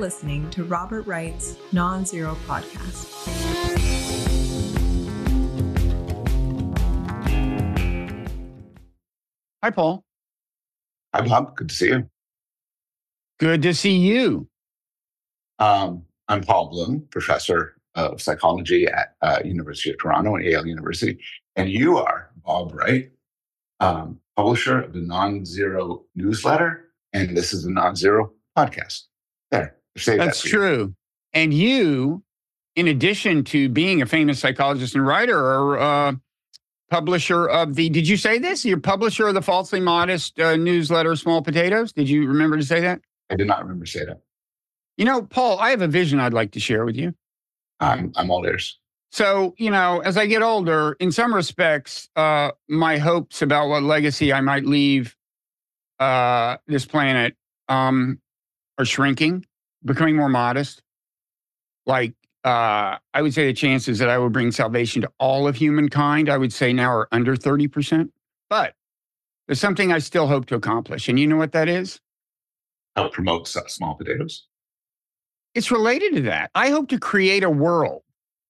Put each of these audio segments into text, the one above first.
listening to Robert Wright's Non Zero Podcast. Hi, Paul. Hi, Bob. Good to see you. Good to see you. Um, I'm Paul Bloom, professor of psychology at uh, University of Toronto and Yale University, and you are Bob Wright, um, publisher of the Non-Zero newsletter, and this is the Non-Zero podcast. There, say That's that true. And you, in addition to being a famous psychologist and writer, are uh, publisher of the. Did you say this? You're publisher of the falsely modest uh, newsletter, Small Potatoes. Did you remember to say that? I did not remember to say that. You know, Paul, I have a vision I'd like to share with you. I'm, I'm all ears. So, you know, as I get older, in some respects, uh, my hopes about what legacy I might leave uh, this planet um, are shrinking, becoming more modest. Like, uh, I would say the chances that I would bring salvation to all of humankind, I would say now are under 30%. But there's something I still hope to accomplish. And you know what that is? Help promote small potatoes. It's related to that. I hope to create a world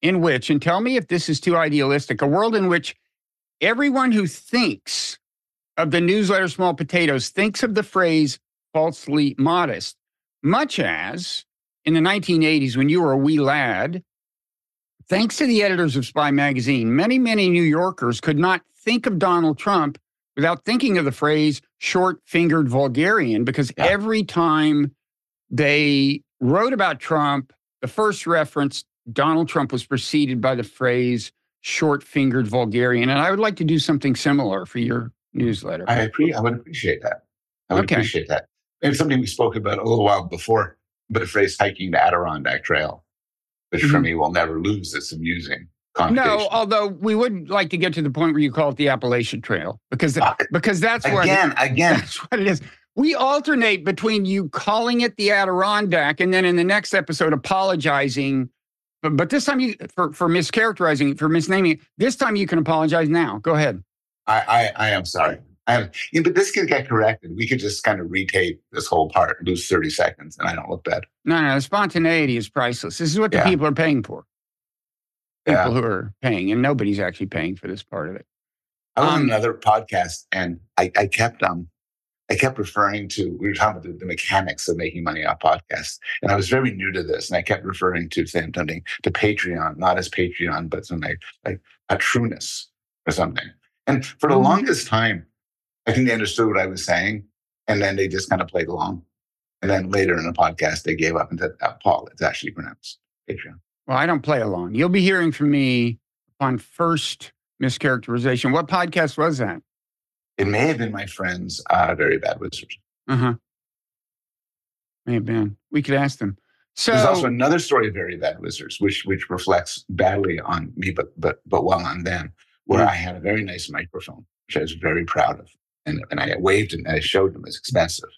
in which, and tell me if this is too idealistic, a world in which everyone who thinks of the newsletter Small Potatoes thinks of the phrase falsely modest, much as in the 1980s when you were a wee lad, thanks to the editors of Spy Magazine, many, many New Yorkers could not think of Donald Trump without thinking of the phrase short fingered vulgarian, because Yeah. every time they wrote about Trump, the first reference, Donald Trump was preceded by the phrase short fingered vulgarian. And I would like to do something similar for your newsletter. I appre- I would appreciate that. I would Okay. appreciate that. And something we spoke about a little while before, but the phrase hiking the Adirondack Trail, which for Mhm. me will never lose its amusing no, although we would like to get to the point where you call it the Appalachian Trail because Ah, because that's what again, again, That's what it is. We alternate between you calling it the Adirondack and then in the next episode apologizing. But, but this time you for, for mischaracterizing, for misnaming it. This time you can apologize now. Go ahead. I, I, I am sorry. Am, yeah, but this could get corrected. We could just kind of retape this whole part, lose 30 seconds, and I don't look bad. No, no, the spontaneity is priceless. This is what the Yeah. people are paying for. People Yeah. who are paying, and nobody's actually paying for this part of it. I was Um, on another podcast and I, I kept um I kept referring to we were talking about the, the mechanics of making money off podcasts. And I was very new to this and I kept referring to saying something to Patreon, not as Patreon, but something like, like a trueness or something. And for the Mhm. longest time, I think they understood what I was saying. And then they just kind of played along. And then later in the podcast, they gave up and said, uh, Paul, it's actually pronounced Patreon. Well, I don't play along. You'll be hearing from me upon first mischaracterization. What podcast was that? It may have been my friend's uh, Very Bad Wizard. Uh huh. May have been. We could ask them. So There's also another story of very bad wizards, which which reflects badly on me, but but but well on them. Where Yeah. I had a very nice microphone, which I was very proud of, and and I waved and I showed them it's expensive,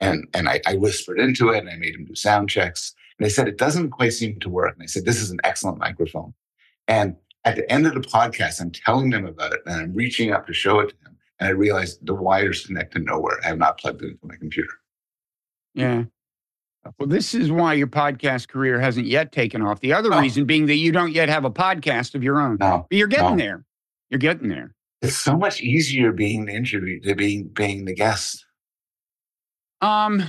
and and I, I whispered into it and I made them do sound checks, and they said it doesn't quite seem to work, and I said this is an excellent microphone, and at the end of the podcast, I'm telling them about it, and I'm reaching up to show it to them, and I realized the wires connect to nowhere. I have not plugged it into my computer. Yeah. Well, this is why your podcast career hasn't yet taken off. The other reason being that you don't yet have a podcast of your own. No, But you're getting No. there. You're getting there. It's so much easier being the interview than being being the guest. Um,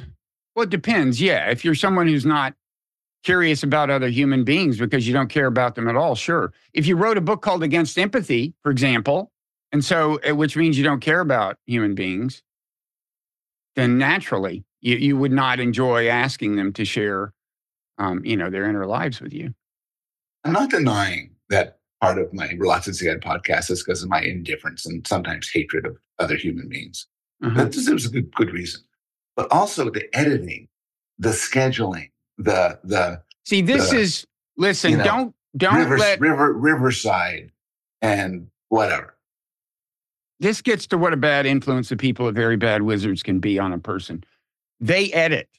well, it depends. Yeah. If you're someone who's not curious about other human beings because you don't care about them at all, sure. If you wrote a book called Against Empathy, for example, and so uh, which means you don't care about human beings, then naturally you, you would not enjoy asking them to share um, you know, their inner lives with you. I'm not denying that part of my reluctance to get a podcast is because of my indifference and sometimes hatred of other human beings. Uh-huh. That was a good good reason. But also the editing, the scheduling, the the See, this the, is listen. you know, don't don't river, let river riverside and whatever. this gets to what a bad influence the people of very bad wizards can be on a person. They edit.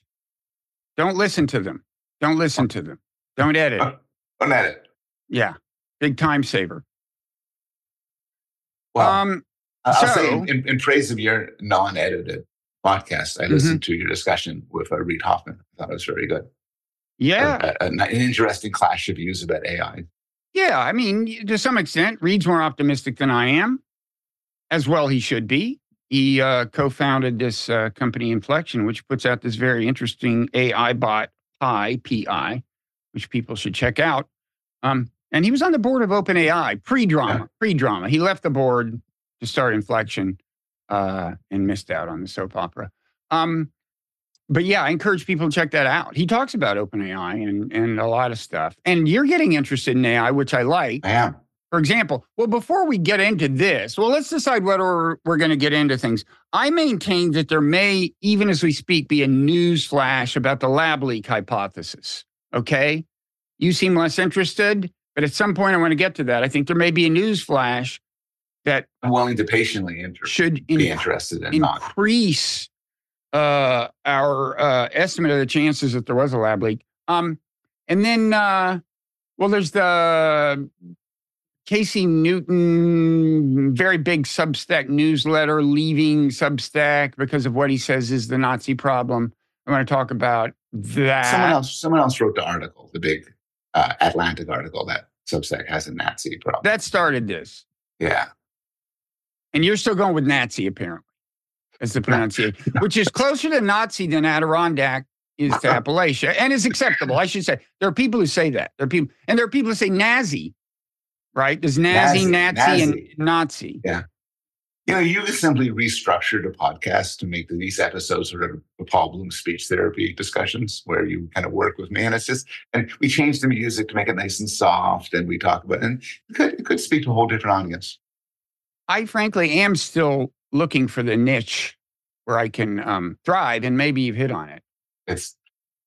Don't listen to them. Don't listen to them. Don't edit. Don't edit. Yeah, big time saver. Well, um, I'll say in, in, in praise of your non-edited podcast, I Mm-hmm. listened to your discussion with uh, Reid Hoffman. I thought it was very good. Yeah. a- a- an interesting clash of views about AI. Yeah. I mean, to some extent, Reid's more optimistic than I am, as well he should be. He uh, co founded this uh, company, Inflection, which puts out this very interesting AI bot, Pi, PI, which people should check out. Um, and he was on the board of OpenAI pre drama, Yeah. pre drama. He left the board to start Inflection uh, and missed out on the soap opera. Um, but yeah, I encourage people to check that out. He talks about OpenAI and, and a lot of stuff. And you're getting interested in AI, which I like. I am. For example, well, before we get into this, well, let's decide whether we're, we're going to get into things. I maintain that there may, even as we speak, be a news flash about the lab leak hypothesis. Okay. You seem less interested, but at some point I want to get to that. I think there may be a news flash that I'm willing to patiently inter- should be interested in increase uh, our uh, estimate of the chances that there was a lab leak. Um, and then, uh, well, there's the Casey Newton, very big Substack newsletter, leaving Substack because of what he says is the Nazi problem. I want to talk about that. Someone else, someone else wrote the article, the big uh, Atlantic article that Substack has a Nazi problem. That started this. yeah, And you're still going with Nazi, apparently, as the pronunciation, which is closer to Nazi than Adirondack is to Appalachia and is acceptable. I should say. There are people who say that. There are people, and there are people who say Nazi, right? There's Nazi, Nazi, Nazi, and Nazi. Nazi. You know, you just simply restructured a podcast to make these episodes sort of Paul Bloom speech therapy discussions where you kind of work with me, and it's just, and we change the music to make it nice and soft, and we talk about, and it could it could speak to a whole different audience. I frankly am still looking for the niche where I can um, thrive, and maybe you've hit on it. It's,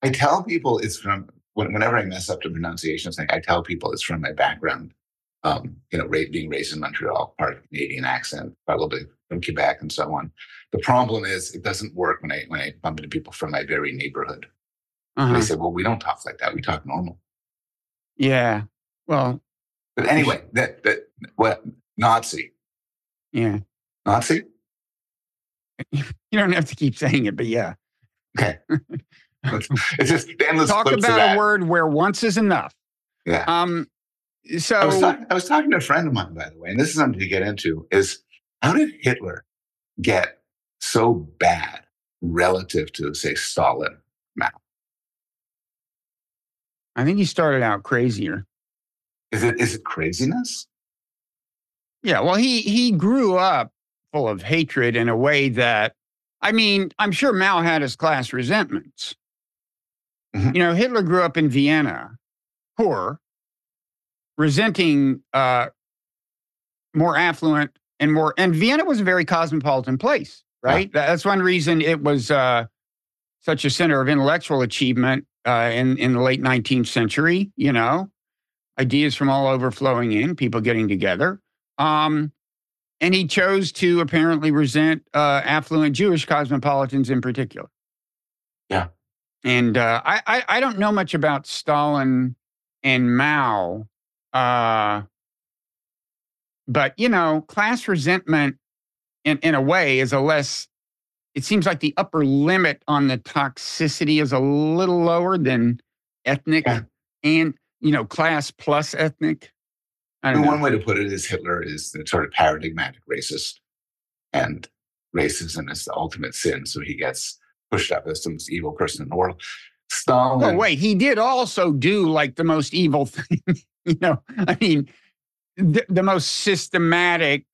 I tell people it's from whenever I mess up the pronunciation thing, I tell people it's from my background. Um, you know, ra- being raised in Montreal, part of Canadian accent, probably from Quebec and so on. The problem is it doesn't work when I when I bump into people from my very neighborhood. Uh-huh. They say, "Well, we don't talk like that. We talk normal." Yeah. Well, But anyway, that that what Nazi, yeah. Nazi. You don't have to keep saying it, but yeah. Okay, it's it's just endless Talk about a word where once is enough. Yeah. Um. So I was, talk- I was talking to a friend of mine, by the way, and this is something to get into: is how did Hitler get so bad relative to, say, Stalin? Mao? I think he started out crazier. Is it is it craziness? Yeah. Well, he he grew up full of hatred in a way that, I mean, I'm sure Mao had his class resentments. Mhm. You know, Hitler grew up in Vienna, poor, resenting uh, more affluent and more. And Vienna was a very cosmopolitan place, right? That's one reason it was uh, such a center of intellectual achievement uh, in in the late 19th century. You know, ideas from all over flowing in, people getting together. Um, and he chose to apparently resent uh, affluent Jewish cosmopolitans in particular. Yeah. And uh, I, I I don't know much about Stalin and Mao, uh, but you know, class resentment in in a way is a less. It seems like the upper limit on the toxicity is a little lower than ethnic Yeah. and you know class plus ethnic. I I don't mean, know. one way to put it is Hitler is the sort of paradigmatic racist, and racism is the ultimate sin. So he gets pushed up as the most evil person in the world. Stalin. Oh wait, he did also do like the most evil thing. you know, I mean, the, the most systematic,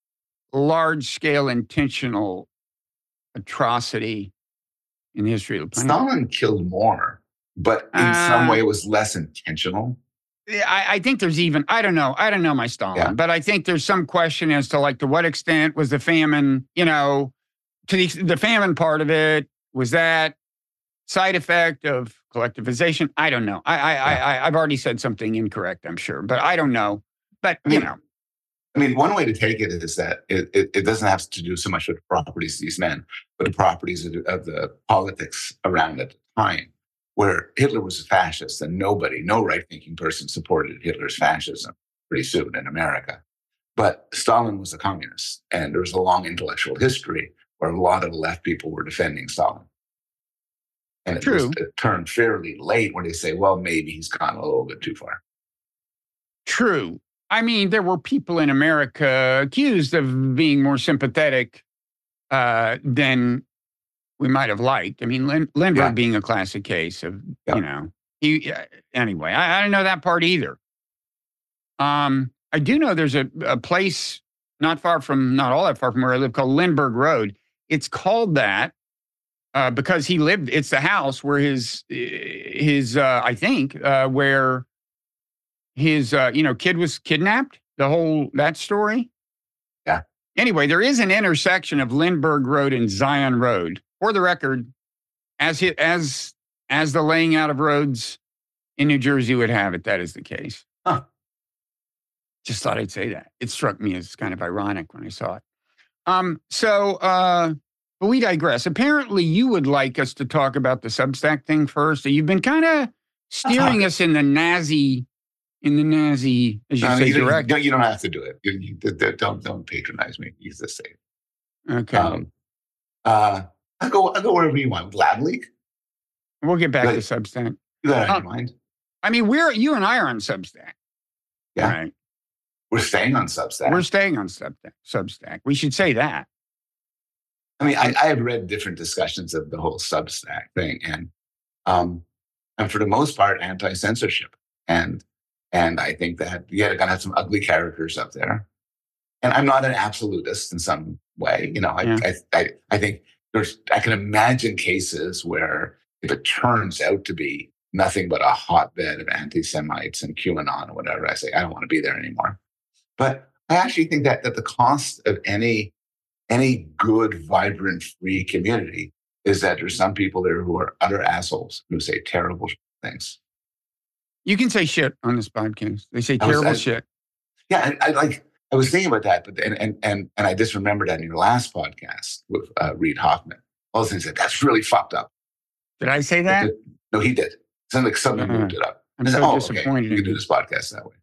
large scale, intentional atrocity in the history of the planet. Stalin killed more, but in some Uh, way it was less intentional. Yeah, I, I think there's even I don't know I don't know my Stalin, Yeah. but I think there's some question as to like to what extent was the famine, you know, to the the famine part of it was that side effect of collectivization. I don't know. I I, I I I've already said something incorrect. I'm sure, but I don't know. But you know, I mean, one way to take it is that it, it, it doesn't have to do so much with the properties of these men, but the properties of, the- of the politics around at the time, where Hitler was a fascist and nobody, no right thinking person supported Hitler's fascism pretty soon in America. But Stalin was a communist, and there was a long intellectual history where a lot of the left people were defending Stalin. And True. it turned fairly late when they say, well, maybe he's gone a little bit too far. True. I mean, there were people in America accused of being more sympathetic uh, than we might have liked. I mean, Lin- Lindbergh Yeah. being a classic case of, Yeah. you know, he, uh, anyway, I, I didn't know that part either. Um, I do know there's a, a place not far from, not all that far from where I live called Lindbergh Road. It's called that uh, because he lived, it's the house where his, his, uh, I think, uh, where his, uh, you know, kid was kidnapped, the whole, that story. Yeah. Anyway, there is an intersection of Lindbergh Road and Zion Road. For the record, as it, as as the laying out of roads in New Jersey would have it, that is the case. Huh. Just thought I'd say that. It struck me as kind of ironic when I saw it. Um, so uh but we digress. Apparently you would like us to talk about the Substack thing first. You've been kind of steering us in the Nazi in the Nazi, as you No, say, you, don't, you don't have to do it. You, you, don't don't patronize me. You just say it. Okay. Um, uh, I'll go. I'll go wherever you want. Lab leak. we'll get back to. Substack. You got it Um, mind. I mean, we're you and I are on Substack. Yeah. Right. We're staying on Substack. We're staying on Substack. Substack. We should say that. I mean, I, I have read different discussions of the whole Substack thing, and um, and for the most part, anti censorship, and and I think that yeah, they're gonna have some ugly characters up there. And I'm not an absolutist in some way, you know. I Yeah. I, I I think there's I can imagine cases where if it turns out to be nothing but a hotbed of anti-Semites and QAnon or whatever, I say I don't want to be there anymore. But I actually think that that the cost of any any good, vibrant, free community is that there's some people there who are utter assholes who say terrible things. You can say shit on this podcast. They say I was- terrible I- shit. Yeah, I, I like. I was thinking about that, but and and and and I just remembered that in your last podcast with uh, Reid Hoffman. All those things that that's really fucked up. Did I say that? No, he did. Something like somebody Uh-uh. moved it up. I'm said, so oh, disappointed. Okay. You can do this podcast that way.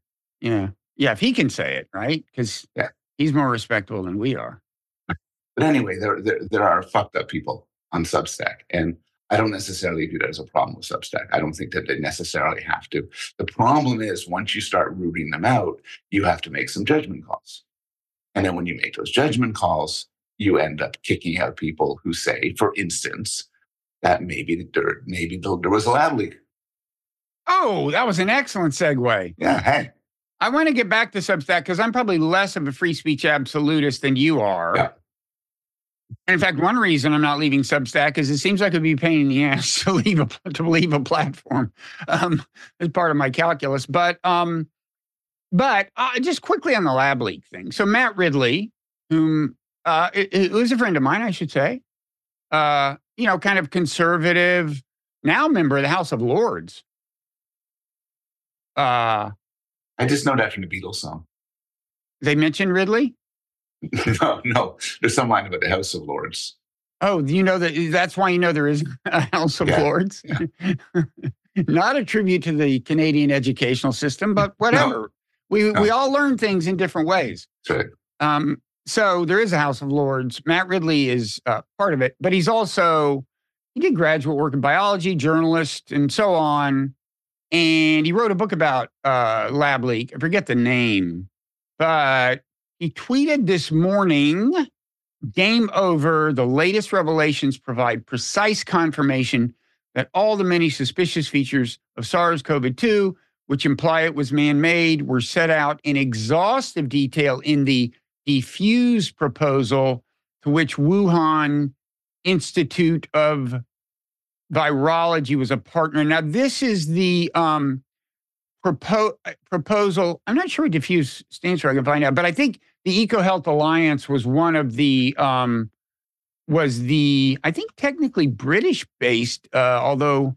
Yeah. Yeah. If he can say it, right? Because Yeah. he's more respectable than we are. But anyway, there, there there are fucked up people on Substack, and I don't necessarily view that as a problem with Substack. I don't think that they necessarily have to. The problem is once you start rooting them out, you have to make some judgment calls, and then when you make those judgment calls, you end up kicking out people who say, for instance, that maybe there maybe there was a lab leak. Oh, that was an excellent segue. Yeah, hey, I want to get back to Substack because I'm probably less of a free speech absolutist than you are. Yeah. And in fact, one reason I'm not leaving Substack is it seems like it'd be a pain in the ass to leave a to leave a platform um, as part of my calculus. But um, but uh, just quickly on the lab leak thing. So Matt Ridley, whom uh, who's a friend of mine, I should say, uh, you know, kind of conservative, now member of the House of Lords. Uh, I just know that from the Beatles song. they mentioned Ridley. no, no, there's some line about the House of Lords. Oh, you know that that's why you know there is a House of Yeah, Lords. Not a tribute to the Canadian educational system, but whatever. we we No. all learn things in different ways. So Um, so there is a House of Lords. Matt Ridley is uh, part of it, but he's also he did graduate work in biology, journalist, and so on. And he wrote a book about uh, lab leak. I forget the name, but he tweeted this morning game over. The latest revelations provide precise confirmation that all the many suspicious features of SARS CoV 2, which imply it was man made, were set out in exhaustive detail in the DEFUSE proposal to which Wuhan Institute of Virology was a partner. Now, this is the um, propo- proposal. I'm not sure what DEFUSE stands for. I can find out, but I think the EcoHealth Alliance was one of the um, was the I think technically British based, uh, although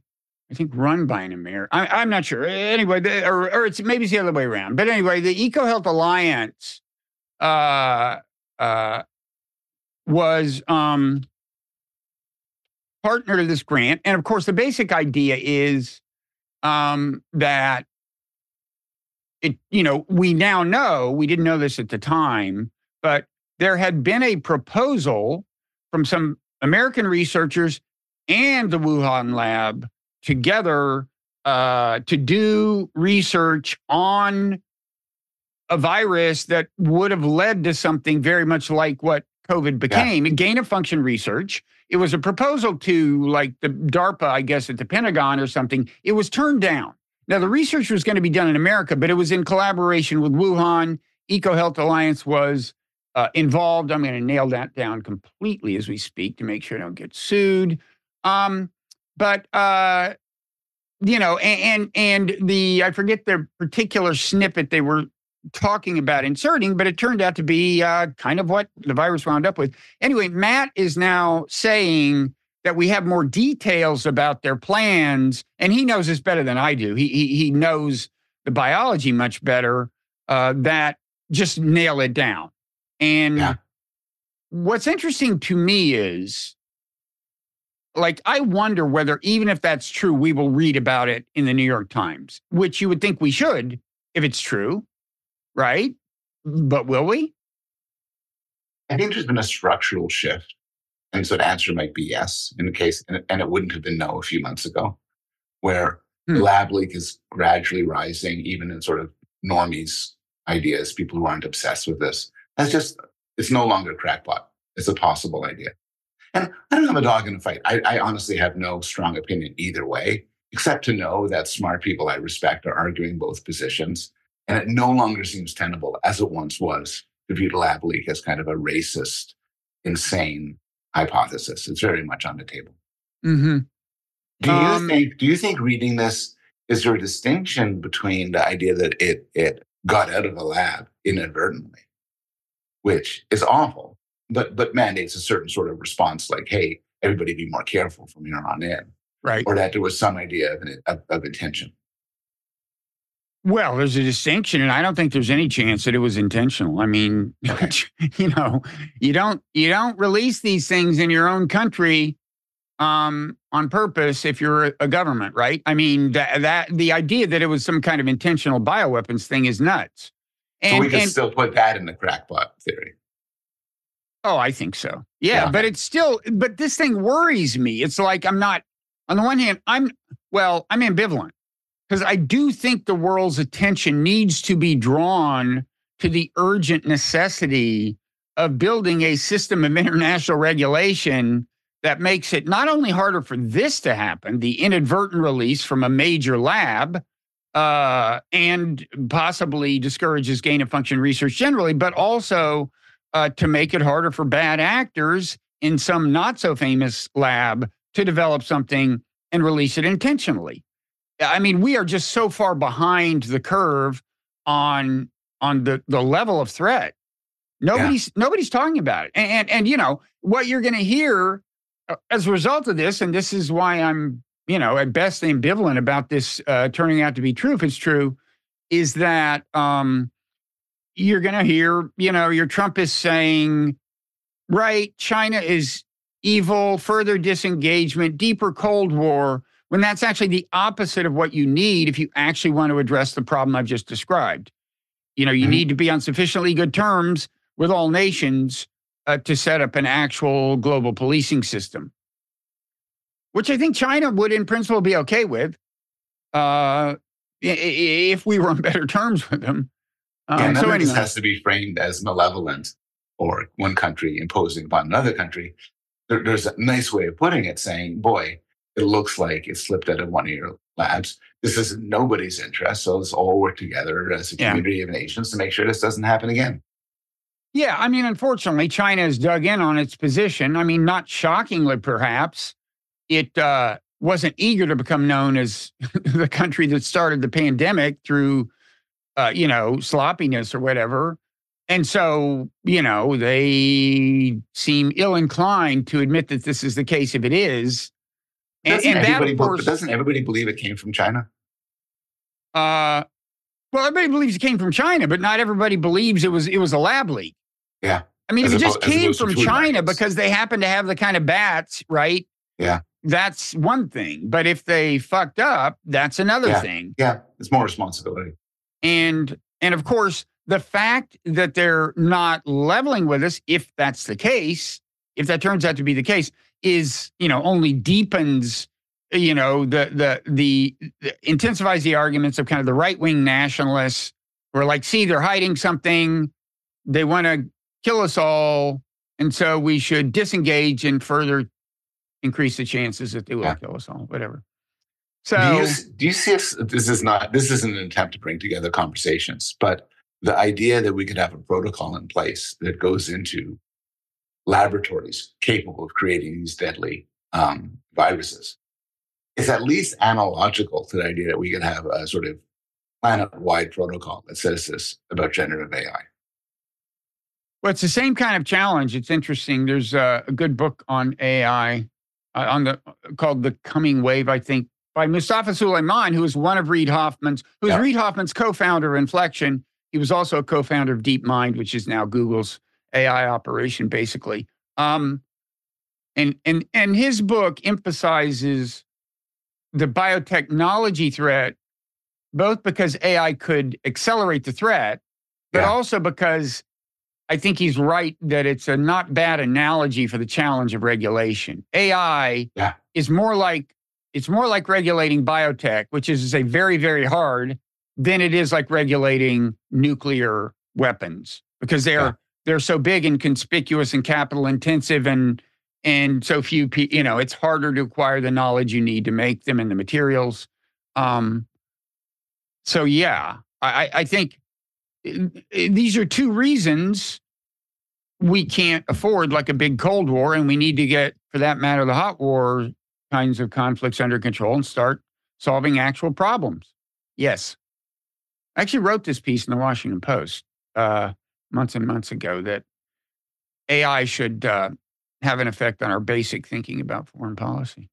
I think run by an American. I'm not sure. Anyway, the, or, or it's maybe it's the other way around. But anyway, the EcoHealth Alliance uh, uh, was um, partner to this grant, and of course, the basic idea is um, that it. You know, we now know we didn't know this at the time, but there had been a proposal from some American researchers and the Wuhan lab together uh, to do research on a virus that would have led to something very much like what COVID became, yeah. gain of function research. It was a proposal to like the DARPA, I guess, at the Pentagon or something. It was turned down. Now, the research was going to be done in America, but it was in collaboration with Wuhan. EcoHealth Alliance was uh, involved. I'm going to nail that down completely as we speak to make sure I don't get sued. Um, but uh, you know, and, and and the I forget the particular snippet they were talking about inserting, but it turned out to be uh, kind of what the virus wound up with. Anyway, Matt is now saying that we have more details about their plans, and he knows this better than I do. He he, he knows the biology much better. Uh, that just nail it down. And yeah. what's interesting to me is like I wonder whether even if that's true, we will read about it in the New York Times, which you would think we should if it's true, right? But will we? I think there's been a structural shift. And so the answer might be yes in the case, and it wouldn't have been no a few months ago, where hmm. lab leak is gradually rising, even in sort of normies ideas, people who aren't obsessed with this. That's just, it's no longer crackpot. It's a possible idea. And I don't have a dog in the fight. I, I honestly have no strong opinion either way, except to know that smart people I respect are arguing both positions. And it no longer seems tenable as it once was to view the lab leak as kind of a racist, insane hypothesis. It's very much on the table. Mm-hmm. Do you um, think? Do you think reading this is there a distinction between the idea that it it got out of the lab inadvertently, which is awful, but but mandates a certain sort of response, like, "Hey, everybody, be more careful from here on in," right? Or that there was some idea of, of, of intention. Well, there's a distinction, and I don't think there's any chance that it was intentional. I mean, you know, you don't you don't release these things in your own country um, on purpose if you're a government, right? I mean, that that the idea that it was some kind of intentional bioweapons thing is nuts. And, so we can and, still put that in the crackpot theory. Oh, I think so. Yeah, yeah, but it's still, but this thing worries me. It's like I'm not. On the one hand, I'm well, I'm ambivalent because I do think the world's attention needs to be drawn to the urgent necessity of building a system of international regulation that makes it not only harder for this to happen, the inadvertent release from a major lab, uh, and possibly discourages gain of function research generally, but also uh, to make it harder for bad actors in some not so famous lab to develop something and release it intentionally. I mean, we are just so far behind the curve on on the the level of threat. Nobody's yeah. nobody's talking about it, and, and, and you know what you're going to hear uh, as a result of this, and this is why I'm you know at best ambivalent about this uh, turning out to be true. If it's true, is that um, you're going to hear you know your Trump is saying, right? China is evil, further disengagement, deeper Cold War when that's actually the opposite of what you need if you actually want to address the problem I've just described. You know, you mm-hmm. need to be on sufficiently good terms with all nations uh, to set up an actual global policing system, which I think China would, in principle, be okay with uh, if we were on better terms with them. Um, yeah, so anyway. this has to be framed as malevolent or one country imposing upon another country. There, there's a nice way of putting it, saying, boy, it looks like it slipped out of one of your labs. This is nobody's interest. So let's all work together as a community yeah. of nations to make sure this doesn't happen again. Yeah, I mean, unfortunately, China has dug in on its position. I mean, not shockingly, perhaps, it uh, wasn't eager to become known as the country that started the pandemic through, uh, you know, sloppiness or whatever. And so, you know, they seem ill inclined to admit that this is the case if it is. Doesn't, and, and everybody, that, course, doesn't everybody believe it came from China? Uh, well, everybody believes it came from China, but not everybody believes it was it was a lab leak. Yeah. I mean, as if it just came from China because they happen to have the kind of bats, right? Yeah. That's one thing. But if they fucked up, that's another yeah. thing. Yeah. It's more responsibility. And and of course, the fact that they're not leveling with us, if that's the case, if that turns out to be the case, is you know only deepens you know the the the, the intensifies the arguments of kind of the right wing nationalists who are like, see, they're hiding something, they want to kill us all, and so we should disengage and further increase the chances that they will Yeah. kill us all, whatever. So do, you, do you see if this is not this isn't an attempt to bring together conversations, but the idea that we could have a protocol in place that goes into laboratories capable of creating these deadly um, viruses. It's at least analogical to the idea that we could have a sort of planet-wide protocol that says this about generative AI. Well, it's the same kind of challenge. It's interesting. There's a, a good book on AI uh, on the called "The Coming Wave," I think, by Mustafa Suleiman, who is one of Reid Hoffman's, who's Yeah. Reid Hoffman's co-founder of Inflection. He was also a co-founder of DeepMind, which is now Google's AI operation, basically. Um, and and and his book emphasizes the biotechnology threat, both because AI could accelerate the threat, but Yeah. also because I think he's right that it's a not bad analogy for the challenge of regulation. AI Yeah. is more like it's more like regulating biotech, which is say very, very hard, than it is like regulating nuclear weapons because they're Yeah. They're so big and conspicuous and capital intensive and and so few people, you know, it's harder to acquire the knowledge you need to make them and the materials. Um, so yeah, I, I- think uh, these are two reasons we can't afford like a big Cold War, and we need to get, for that matter, the hot war kinds of conflicts under control and start solving actual problems. Yes, I actually wrote this piece in the Washington Post uh, months and months ago that AI should uh, have an effect on our basic thinking about foreign policy.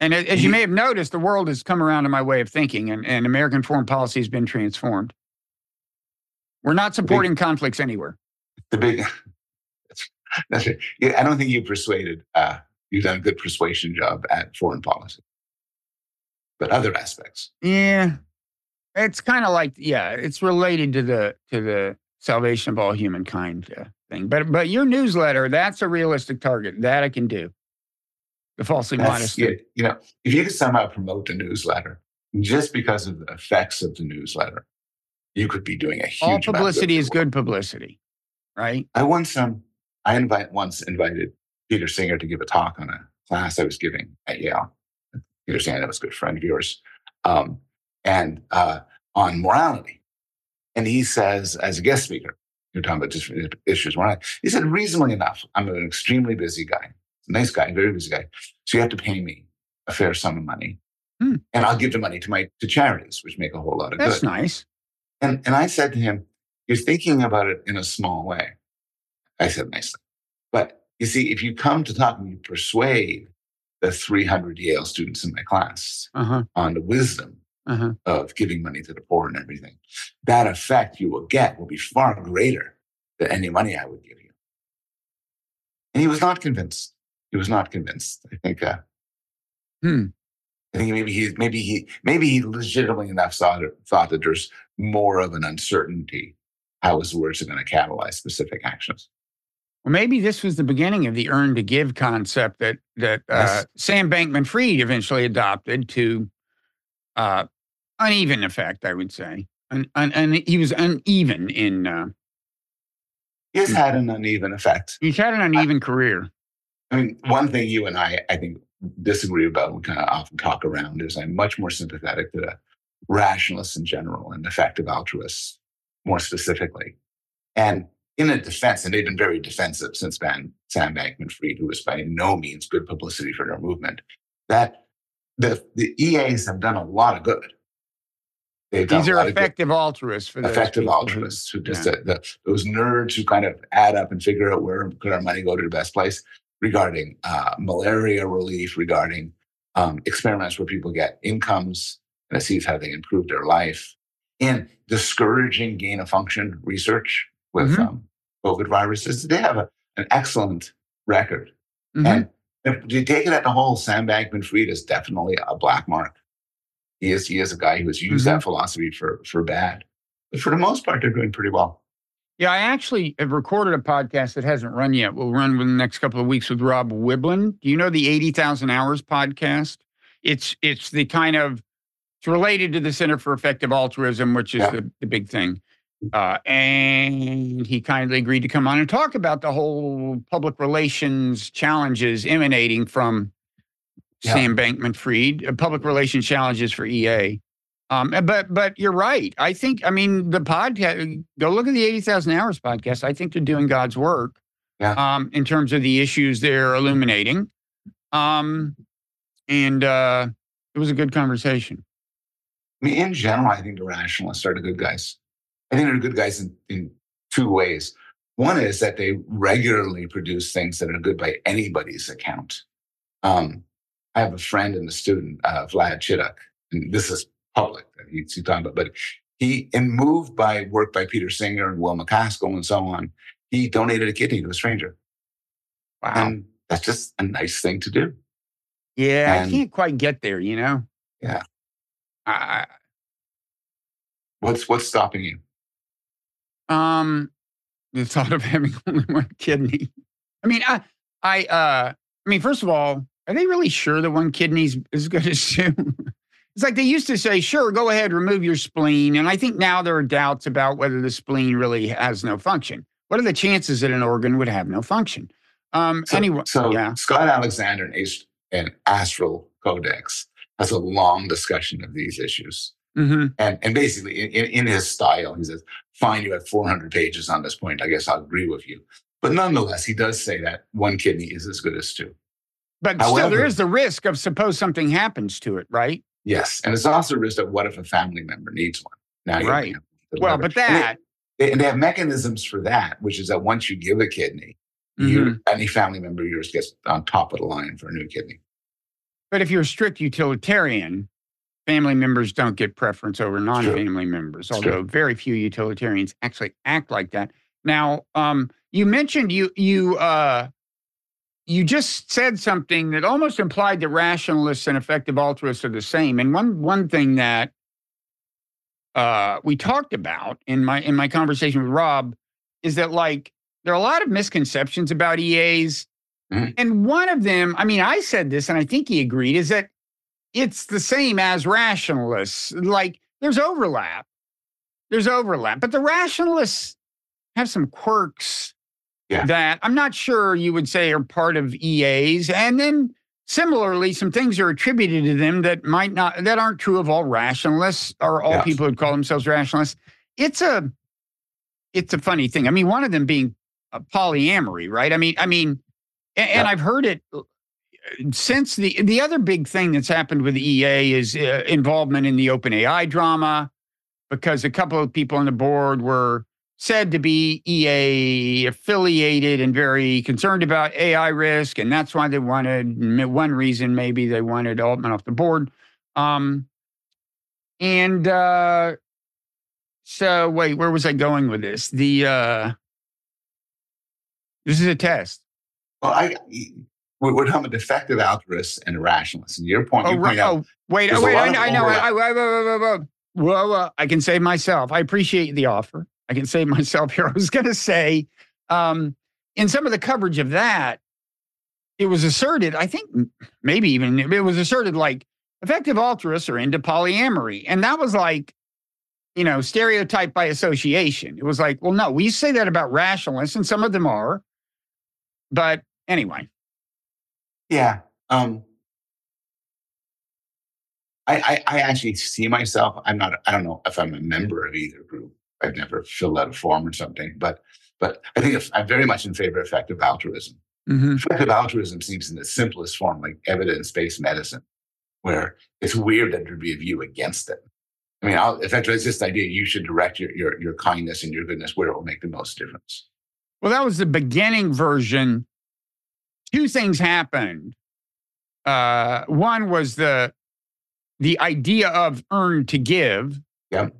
And as you may have noticed, the world has come around to my way of thinking, and, and American foreign policy has been transformed. We're not supporting conflicts anywhere. The big that's, that's it. I don't think you persuaded. Uh, you've done a good persuasion job at foreign policy, but other aspects. Yeah, it's kind of like yeah, it's related to the to the salvation of all humankind uh, thing. But but your newsletter, that's a realistic target that I can do. The falsely That's, modest. you, you know, if you could somehow promote the newsletter just because of the effects of the newsletter, you could be doing a huge. all amount of good publicity is good publicity, right? I once um I invite once invited Peter Singer to give a talk on a class I was giving at Yale. Peter Singer was a good friend of yours, um, and uh, on morality. And he says, as a guest speaker, you're talking about just issues morality. He said, reasonably enough, I'm an extremely busy guy, nice guy, very busy guy. So you have to pay me a fair sum of money, Hmm. and I'll give the money to my to charities, which make a whole lot of That's good. nice. And, and I said to him, You're thinking about it in a small way. I said nicely. But you see, if you come to talk and you persuade the 300 Yale students in my class Uh huh. on the wisdom Uh huh. of giving money to the poor and everything, that effect you will get will be far greater than any money I would give you. And he was not convinced. He was not convinced. I think. Uh, Hmm. I think maybe he maybe he maybe he legitimately enough thought thought that there's more of an uncertainty how his words are going to catalyze specific actions. Well, maybe this was the beginning of the earn to give concept that that uh, Yes. Sam Bankman Fried eventually adopted to uh, uneven effect, I would say. And and, and he was uneven in. Uh, He has had an uneven effect. he's had an uneven career. I mean, one thing you and I, I think, disagree about, we kind of often talk around, is I'm much more sympathetic to the rationalists in general and effective altruists more specifically. And in a defense, and they've been very defensive since Ban, Sam Bankman Fried, who was by no means good publicity for their movement, that the, the EAs have done a lot of good. These are of good effective altruists for effective altruists who just yeah. uh, the, those nerds who kind of add up and figure out where could our money go to the best place regarding uh, malaria relief, regarding um, experiments where people get incomes and it sees how they improve their life, and discouraging gain of function research with Mhm. um, COVID viruses. They have a, an excellent record. Mhm. And if you take it at the whole, Sam Bankman Fried is definitely a black mark. He is, he is a guy who has used Mm-hmm. that philosophy for, for bad. But for the most part, they're doing pretty well. Yeah, I actually have recorded a podcast that hasn't run yet. We'll run within the next couple of weeks with Rob Wiblin. Do you know the 80,000 Hours podcast? It's it's the kind of it's related to the Center for Effective Altruism, which is Yeah. the, the big thing. Uh, and he kindly agreed to come on and talk about the whole public relations challenges emanating from Yeah. Sam Bankman Fried, uh, public relations challenges for EA. Um, uh, but but you're right. I think I mean the podcast. Go look at the eighty thousand hours podcast. I think they're doing God's work. Yeah. Um, in terms of the issues they're illuminating. Um, and uh, it was a good conversation. I mean, in general, I think the rationalists are the good guys. I think they're good guys in, in two ways. One is that they regularly produce things that are good by anybody's account. Um, I have a friend and a student, uh, Vlad Chituc, and this is public that he's talking about, but he, and moved by work by Peter Singer and Will MacAskill and so on, he donated a kidney to a stranger. Wow. And that's just a nice thing to do. yeah, I can't quite get there. You know. Yeah. I, What's what's stopping you? Um, the thought of having only one kidney. I mean, I, I, uh, I mean, first of all, are they really sure that one kidney's as good as two? it's like they used to say, sure, go ahead, remove your spleen. And I think now there are doubts about whether the spleen really has no function. What are the chances that an organ would have no function? Um, So, anyway, so yeah. Scott Alexander in Astral Codex has a long discussion of these issues. hmm And, and basically, in, in, in his style, he says, Fine, you have 400 pages on this point. I guess I'll agree with you. But nonetheless, he does say that one kidney is as good as two. But still, there However- is the risk of suppose something happens to it, right? Yes. And it's also a risk of what if a family member needs one? Now you Right. Well, but And they- that, they, and they have mechanisms for that, which is that once you give a kidney, you, Mhm. any family member of yours gets on top of the line for a new kidney. But if you're a strict utilitarian, family members don't get preference over non-family members, although very few utilitarians actually act like that. Now, um, you mentioned you you uh, you just said something that almost implied that rationalists and effective altruists are the same. And one one thing that uh, we talked about in my in my conversation with Rob is that like there are a lot of misconceptions about EAs. Mhm. And one of them, I mean, I said this and I think he agreed, is that it's the same as rationalists. Like there's overlap. There's overlap. But the rationalists have some quirks Yeah. that I'm not sure you would say are part of EAs. And then similarly, some things are attributed to them that might not that aren't true of all rationalists or all Yes. people who call themselves rationalists. It's a it's a funny thing. I mean, one of them being uh, polyamory, right? I mean, I mean, and, Yeah. I've heard it uh, since the the other big thing that's happened with EA is uh, involvement in the OpenAI drama, because a couple of people on the board were said to be EA affiliated and very concerned about AI risk, and that's why they wanted one reason maybe they wanted Altman off the board. Um, and uh, so, wait, where was I going with this? The uh, this is a test. Well, I we're, talking about defective altruists and rationalists. And your point, Oh, you right. point out, oh wait, oh, wait, I, I know. I. I, whoa, I can save myself. I appreciate the offer. I can save myself here. I was going to say, um, in some of the coverage of that, it was asserted, I think maybe even it was asserted like effective altruists are into polyamory. And that was like, you know, stereotype by association. It was like, well, no, we say that about rationalists, and some of them are. But anyway, yeah. Um, I, I I actually see myself. I'm not. I don't know if I'm a member of either group. I've never filled out a form or something, but but I think I'm very much in favor of effective altruism. Mhm. Effective altruism seems in the simplest form, like evidence-based medicine, where it's weird that there'd be a view against it. I mean, I'll, fact, it's this idea you should direct your, your your kindness and your goodness where it will make the most difference. Well, that was the beginning version. Two things happened. Uh, one was the the idea of earn to give, Yep.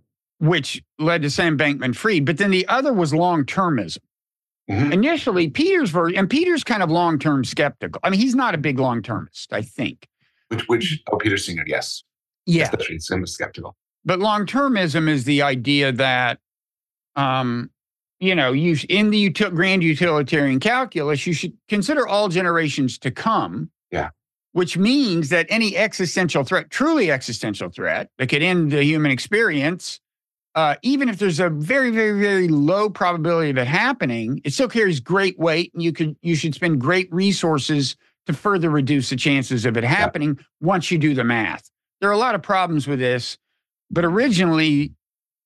Which led to Sam Bankman Fried. But then the other was long termism. Mhm. Initially, Peter's version, and Peter's kind of long term skeptical. I mean, he's not a big long termist, I think. Which which oh Peter Singer, yes, Yeah. especially Sim is skeptical. But long termism is the idea that um, you know, you in the util, grand utilitarian calculus, you should consider all generations to come. Yeah. Which means that any existential threat, truly existential threat, that could end the human experience, uh, even if there's a very, very, very low probability of it happening, it still carries great weight, and you could you should spend great resources to further reduce the chances of it happening yeah. once you do the math. There are a lot of problems with this, but originally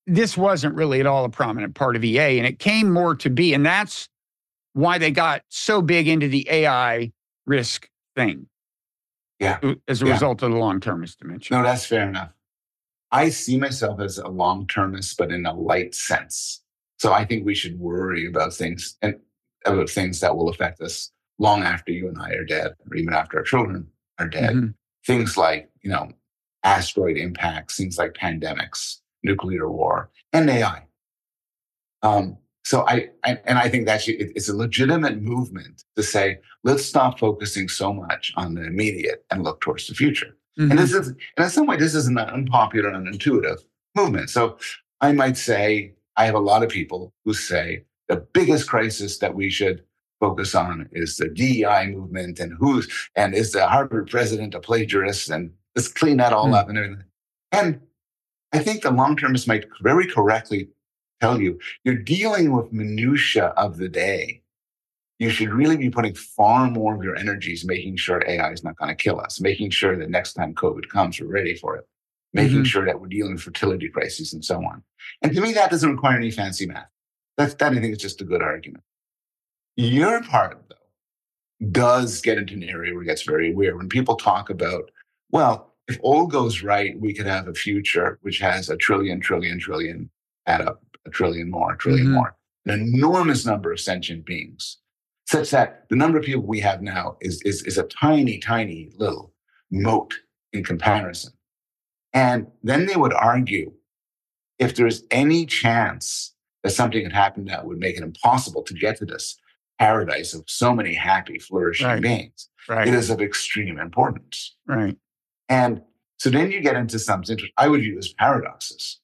this wasn't really at all a prominent part of EA, and it came more to be, and that's why they got so big into the AI risk thing. Yeah. As a yeah. result of the long termist dimension. No, that's fair enough. I see myself as a long termist, but in a light sense. So I think we should worry about things and about things that will affect us long after you and I are dead, or even after our children are dead. Mm-hmm. Things like, you know, asteroid impacts, things like pandemics, nuclear war, and AI. Um, so I, I, and I think that it's a legitimate movement to say let's stop focusing so much on the immediate and look towards the future. Mm-hmm. And this is, and in some way, this is an unpopular and intuitive movement. So I might say I have a lot of people who say the biggest crisis that we should focus on is the DEI movement and who's and is the Harvard president a plagiarist and let's clean that all mm-hmm. up and everything. And I think the long termists might very correctly tell you you're dealing with minutia of the day. You should really be putting far more of your energies making sure AI is not going to kill us, making sure that next time COVID comes, we're ready for it, making mm-hmm. sure that we're dealing with fertility crises and so on. And to me, that doesn't require any fancy math. That, that I think is just a good argument. Your part, though, does get into an area where it gets very weird. When people talk about, well, if all goes right, we could have a future which has a trillion, trillion, trillion, add up a trillion more, a trillion mm-hmm. more, an enormous number of sentient beings, such that the number of people we have now is, is, is a tiny, tiny little mote in comparison. And then they would argue if there's any chance that something had happened that would make it impossible to get to this paradise of so many happy, flourishing right. beings, right. it is of extreme importance. Right. And so then you get into something I would view as paradoxes.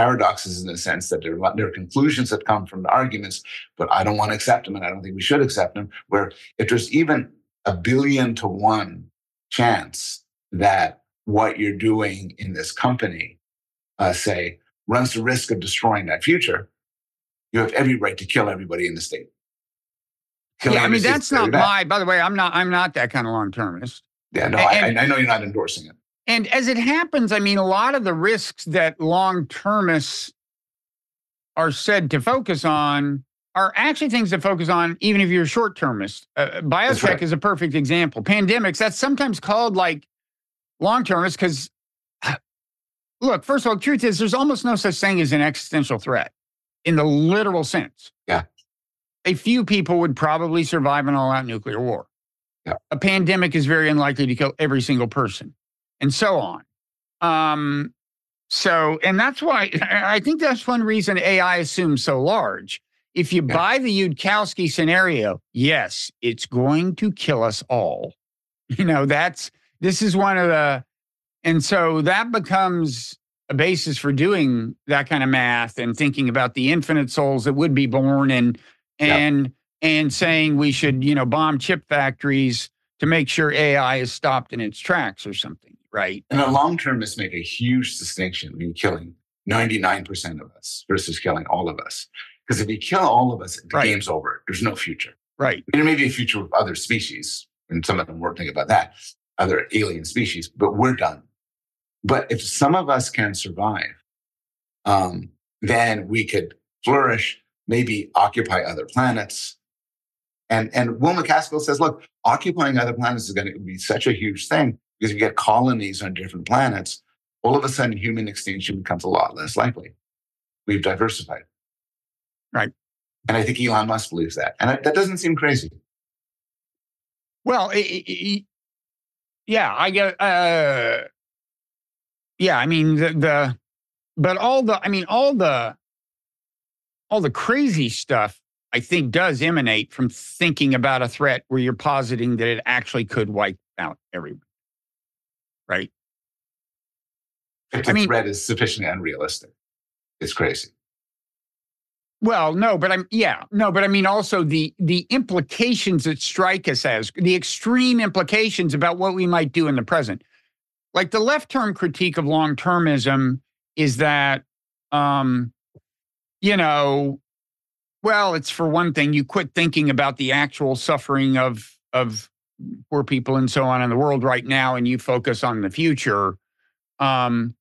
Paradoxes in the sense that there are, there are conclusions that come from the arguments, but I don't want to accept them and I don't think we should accept them. Where if there's even a billion to one chance that what you're doing in this company, uh, say, runs the risk of destroying that future, you have every right to kill everybody in the state. Killing yeah, I mean that's not my. By the way, I'm not. I'm not that kind of long termist. Yeah, no, and, I, I know you're not endorsing it. And as it happens, I mean, a lot of the risks that long termists are said to focus on are actually things to focus on, even if you're a short termist. Uh, biotech right. is a perfect example. Pandemics, that's sometimes called like long termist because, look, first of all, truth is there's almost no such thing as an existential threat in the literal sense. Yeah. A few people would probably survive an all out nuclear war. Yeah. A pandemic is very unlikely to kill every single person, and so on. Um, so, and that's why I think that's one reason AI assumes so large. If you buy the Yudkowsky scenario, yes, it's going to kill us all. You know, that's this is one of the, and so that becomes a basis for doing that kind of math and thinking about the infinite souls that would be born and and and saying we should, you know, bomb chip factories to make sure AI is stopped in its tracks or something, right? And the long termists make a huge distinction between killing 99% of us versus killing all of us. Because if you kill all of us, the right. game's over. There's no future. Right. There may be a future with other species, and some of them were thinking about that, other alien species, but we're done. But if some of us can survive, um, then we could flourish, maybe occupy other planets, and, and Will MacAskill says, look, occupying other planets is going to be such a huge thing because you get colonies on different planets. All of a sudden, human extinction becomes a lot less likely. We've diversified. Right. And I think Elon Musk believes that. And that doesn't seem crazy. Well, it, it, yeah, I get, uh, yeah, I mean, the, the, but all the, I mean, all the, all the crazy stuff I think does emanate from thinking about a threat where you're positing that it actually could wipe out everyone. Right? If the I mean, threat is sufficiently unrealistic, it's crazy. Well, no, but I'm yeah, no, but I mean also the the implications that strike us as the extreme implications about what we might do in the present. Like the left term critique of long termism is that um, you know, well, it's for one thing, you quit thinking about the actual suffering of of poor people and so on in the world right now, and you focus on the future. Um,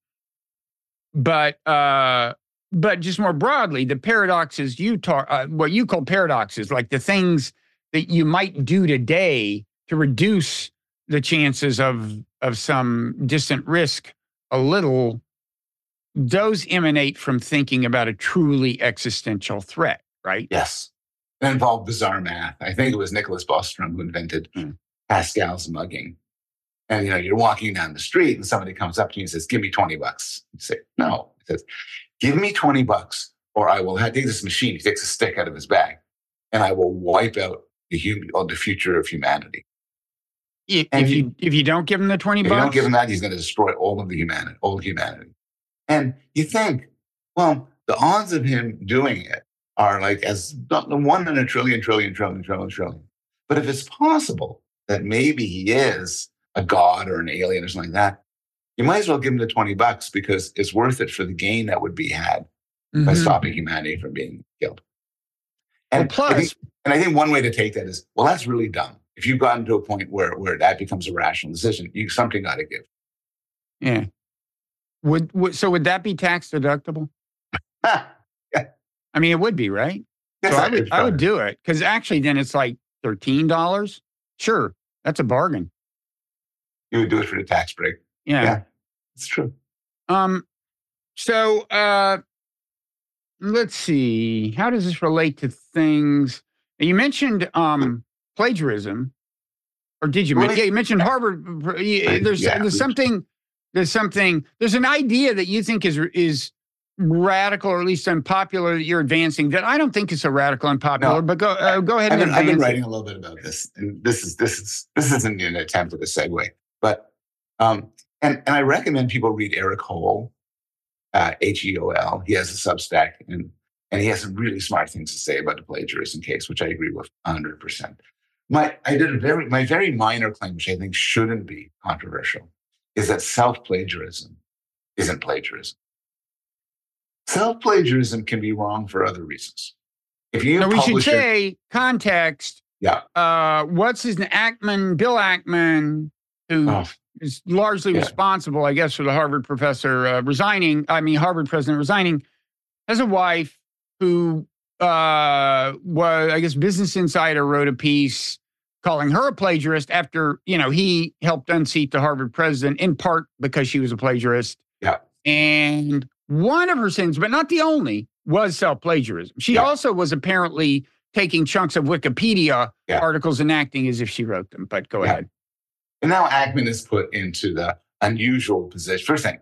but uh, but just more broadly, the paradoxes you talk, uh, what you call paradoxes, like the things that you might do today to reduce the chances of of some distant risk a little, those emanate from thinking about a truly existential threat, right? Yes. that involved bizarre math. I think it was Nicholas Bostrom who invented Hmm. Pascal's mugging. And you know, you're walking down the street and somebody comes up to you and says, Give me 20 bucks. You say, No. He says, Give me 20 bucks, or I will have take this machine. He takes a stick out of his bag, and I will wipe out the human or the future of humanity. If, And if you- you if you don't give him the twenty If you bucks, don't give him that, he's going to destroy all of the humanity, all humanity. And you think, well, the odds of him doing it are like as one in a trillion, trillion, trillion, trillion, trillion. But if it's possible that maybe he is a god or an alien or something like that, you might as well give him the 20 bucks because it's worth it for the gain that would be had by Mhm. stopping humanity from being killed. Well, And I think- and I think one way to take that is, well, that's really dumb. If you've gotten to a point where, where that becomes a rational decision, you something got to give. yeah. Would, would so would that be tax deductible? Ah, I mean, it would be, right? yes, so I I would I would do it because actually then it's like thirteen dollars. Sure, that's a bargain. You would do it for the tax break. Yeah. Yeah. It's true. Um. So uh, let's see. How does this relate to things? You mentioned um plagiarism, or did you? Well, yeah, you mentioned Harvard. There's yeah, there's something. There's something. There's an idea that you think is is radical or at least unpopular that you're advancing that I don't think is so radical and popular. No. but go uh, go ahead I've and been, I've been it. writing a little bit about this, and this is this is this isn't an attempt at a segue, but um, and and I recommend people read Erik Hoel, uh, H E O L. He has a Substack, and and he has some really smart things to say about the plagiarism case, which I agree with hundred percent. My I did a very my very minor claim, which I think shouldn't be controversial, is that self plagiarism isn't plagiarism. Self plagiarism can be wrong for other reasons. If you Now we should it- say context. Yeah. Uh, what's his name? Ackman, Bill Ackman, who Oh, is largely Yeah. responsible, I guess, for the Harvard professor uh, resigning. I mean, Harvard president resigning, has a wife who uh, was, I guess, Business Insider wrote a piece calling her a plagiarist after you know he helped unseat the Harvard president in part because she was a plagiarist. Yeah. and one of her sins, but not the only, was self plagiarism. She Yeah. also was apparently taking chunks of Wikipedia Yeah. articles and acting as if she wrote them. But go Yeah. ahead. And now Ackman is put into the unusual position. First thing,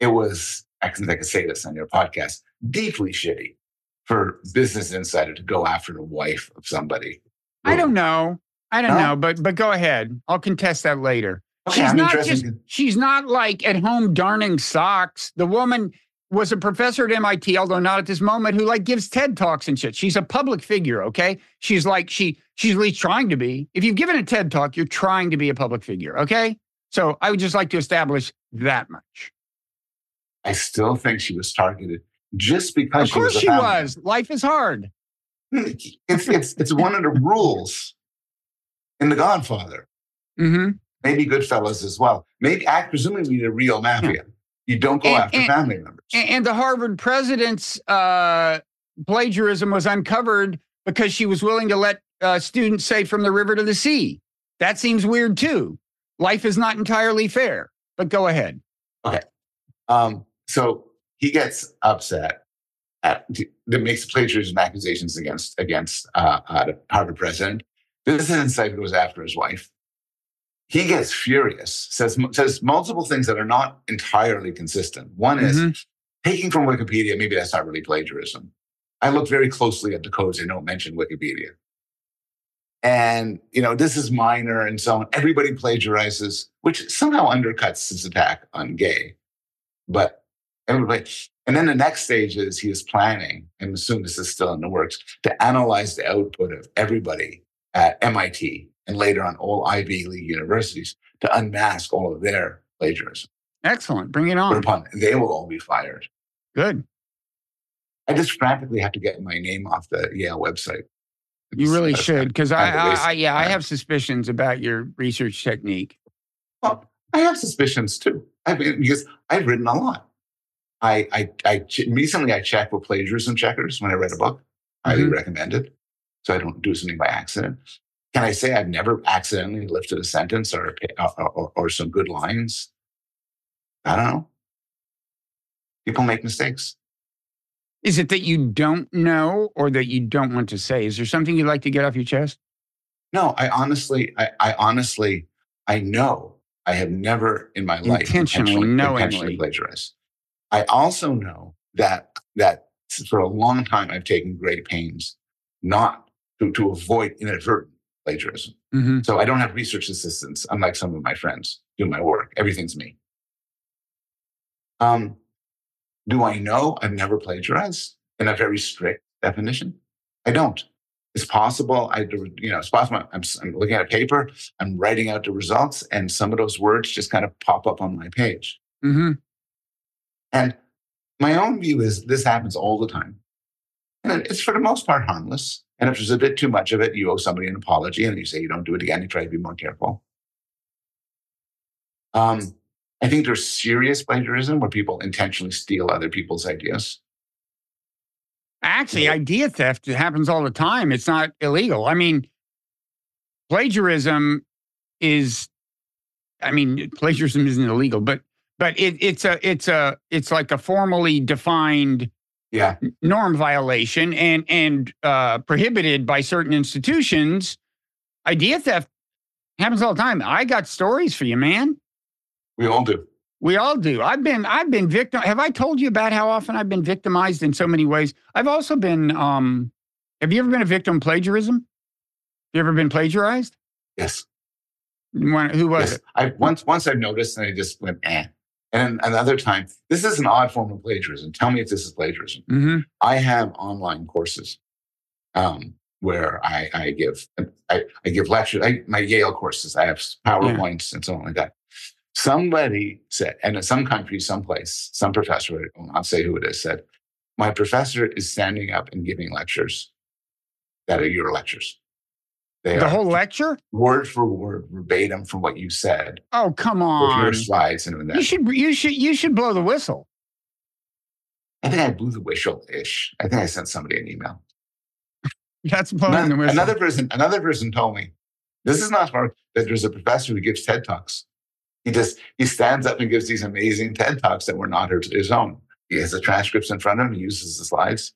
it was, I can, I can say this on your podcast, deeply shitty for Business Insider to go after the wife of somebody. I don't know. I don't No? know, but but go ahead. I'll contest that later. Okay, she's I'm not just she's not like at home darning socks. The woman was a professor at MIT, although not at this moment, who like gives TED talks and shit. She's a public figure, okay? She's like she she's at least trying to be. If you've given a TED talk, you're trying to be a public figure, okay? So I would just like to establish that much. I still think she was targeted just because Of course she she was. founder. was. Life is hard. It's, it's, it's one of the rules in The Godfather. hmm Maybe Goodfellas as well. Maybe, act presumably, the real mafia. You don't go And- after and- family members. And, the Harvard president's uh, plagiarism was uncovered because she was willing to let uh, students say from the river to the sea. That seems weird too. Life is not entirely fair. But go ahead. Okay. Um, so he gets upset at that makes plagiarism accusations against against uh, uh, the Harvard president. This insight goes after his wife. He gets furious. says says multiple things that are not entirely consistent. One is Mhm. taking from Wikipedia. Maybe that's not really plagiarism. I looked very closely at the codes. They don't mention Wikipedia. And, you know, this is minor and so on. Everybody plagiarizes, which somehow undercuts his attack on Gay. But Everybody. And then the next stage is he is planning, and assume this is still in the works, to analyze the output of everybody at MIT and later on all Ivy League universities to unmask all of their plagiarism. Excellent. Bring it on. Whereupon they will all be fired. Good. I just frantically have to get my name off the Yale website. You really should, because I, kind of a I, I, yeah, I have suspicions about your research technique. Well, I have suspicions too. I mean, because I've written a lot. I, I, I recently I checked with plagiarism checkers when I read a book. Highly Mhm. recommended. So I don't do something by accident. Can I say I've never accidentally lifted a sentence or, or, or, or some good lines? I don't know. People make mistakes. Is it that you don't know or that you don't want to say? Is there something you'd like to get off your chest? No, I honestly, I, I honestly, I know I have never in my life Intentionally, knowingly. intentionally plagiarized. I also know that that for a long time I've taken great pains not to, to avoid inadvertent plagiarism. hmm So I don't have research assistants, unlike some of my friends do my work. Everything's me. Um, do I know I've never plagiarized in a very strict definition? I don't. It's possible. I, you know, it's possible. I'm, I'm looking at a paper. I'm writing out the results, and some of those words just kind of pop up on my page. hmm And my own view is this happens all the time, and it's for the most part harmless. And if there's a bit too much of it, you owe somebody an apology, and you say you don't do it again. You try to be more careful. Um, I think there's serious plagiarism where people intentionally steal other people's ideas. Actually, idea theft happens all the time. It's not illegal. I mean, plagiarism is, I mean, plagiarism isn't illegal, but but it, it's a it's a it's like a formally defined Yeah, norm violation and and uh, prohibited by certain institutions. Idea theft happens all the time. I got stories for you, man. we all do. We all do. I've been I've been victim. Have I told you about how often I've been victimized in so many ways? I've also been. Um, have you ever been a victim of plagiarism? You ever been plagiarized? Yes. When, who was yes. it? I once once I've noticed, and I just went eh. And another time, this is an odd form of plagiarism. Tell me if this is plagiarism. hmm I have online courses um, where I, I give I, I give lectures. I, my Yale courses. I have powerpoints and so on like that. Somebody said, and in some country, someplace, some professor, I will not say who it is, said, "My professor is standing up and giving lectures that are your lectures. They The whole lecture? word for word, verbatim from what you said Oh, come on! with your slides and that." You should you should you should blow the whistle. I think I blew the whistle ish. I think I sent somebody an email. That's blowing the Another, whistle. another person, another person told me, this is not hard, that there's a professor who gives TED Talks. He just he stands up and gives these amazing TED Talks that were not his, his own. He has the transcripts in front of him, he uses the slides.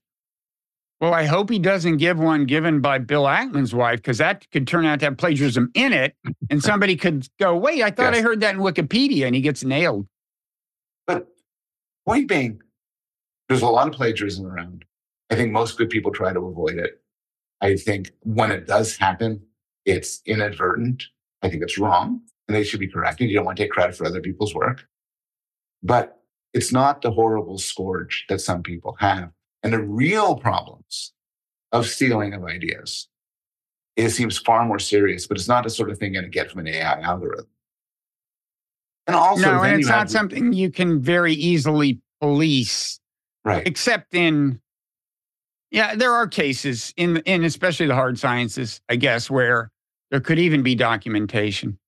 Well, I hope he doesn't give one given by Bill Ackman's wife, because that could turn out to have plagiarism in it. And somebody could go, wait, I thought I heard that in Wikipedia, and he gets nailed. But point being, there's a lot of plagiarism around. I think most good people try to avoid it. I think when it does happen, it's inadvertent. I think it's wrong and they should be corrected. You don't want to take credit for other people's work. But it's not the horrible scourge that some people have. And the real problems of stealing of ideas, it seems far more serious, but it's not the sort of thing you're going to get from an AI algorithm. And also, no, and it's not something you can very easily police, right. except in, yeah, there are cases in, in especially the hard sciences, I guess, where there could even be documentation.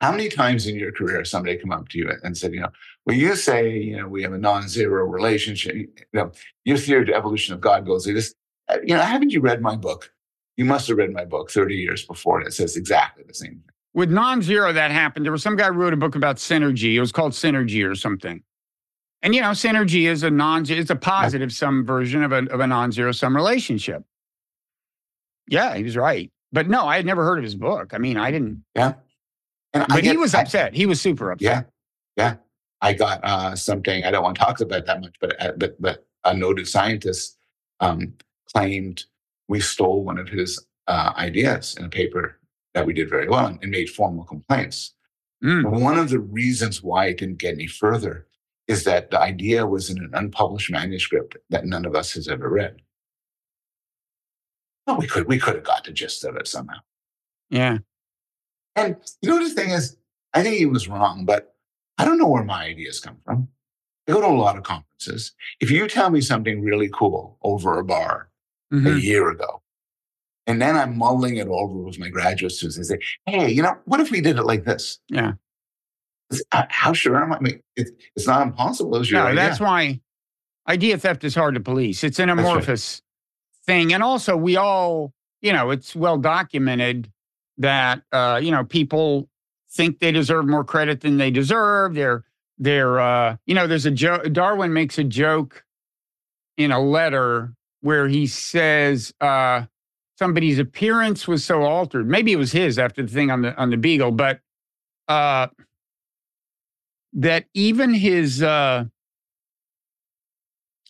How many times in your career has somebody come up to you and said, you know, well, you say, you know, we have a non-zero relationship. You know, your theory of the evolution of God goes like this. Uh, You know, haven't you read my book? You must have read my book 30 years before, and it says exactly the same thing. With non-zero, that happened. There was some guy who wrote a book about synergy. It was called Synergy or something. And you know, synergy is a non it's a positive sum version of a of a non-zero sum relationship. Yeah, he was right. But no, I had never heard of his book. I mean, I didn't Yeah. And I but he get- was I- upset. he was super upset. Yeah, yeah. I got uh, something. I don't want to talk about that much, but uh, but but a noted scientist um, claimed we stole one of his uh, ideas in a paper that we did very well and, and made formal complaints. Mm. One of the reasons why it didn't get any further is that the idea was in an unpublished manuscript that none of us has ever read. Well, we could we could have got the gist of it somehow. Yeah. And you know the thing is, I think he was wrong, but I don't know where my ideas come from. I go to a lot of conferences. If you tell me something really cool over a bar a Mhm. year ago, and then I'm mulling it over with my graduate students and say, hey, you know, what if we did it like this? Yeah. Uh, How sure am I? I mean, it, it's not impossible. It's No, idea. that's why idea theft is hard to police. It's an right. amorphous thing. And also, we all, you know, it's well documented that, uh, you know, people think they deserve more credit than they deserve. They're, they're, uh, you know, there's a joke, Darwin makes a joke in a letter where he says, uh, somebody's appearance was so altered. Maybe it was his after the thing on the, on the Beagle, but, uh, that even his, uh,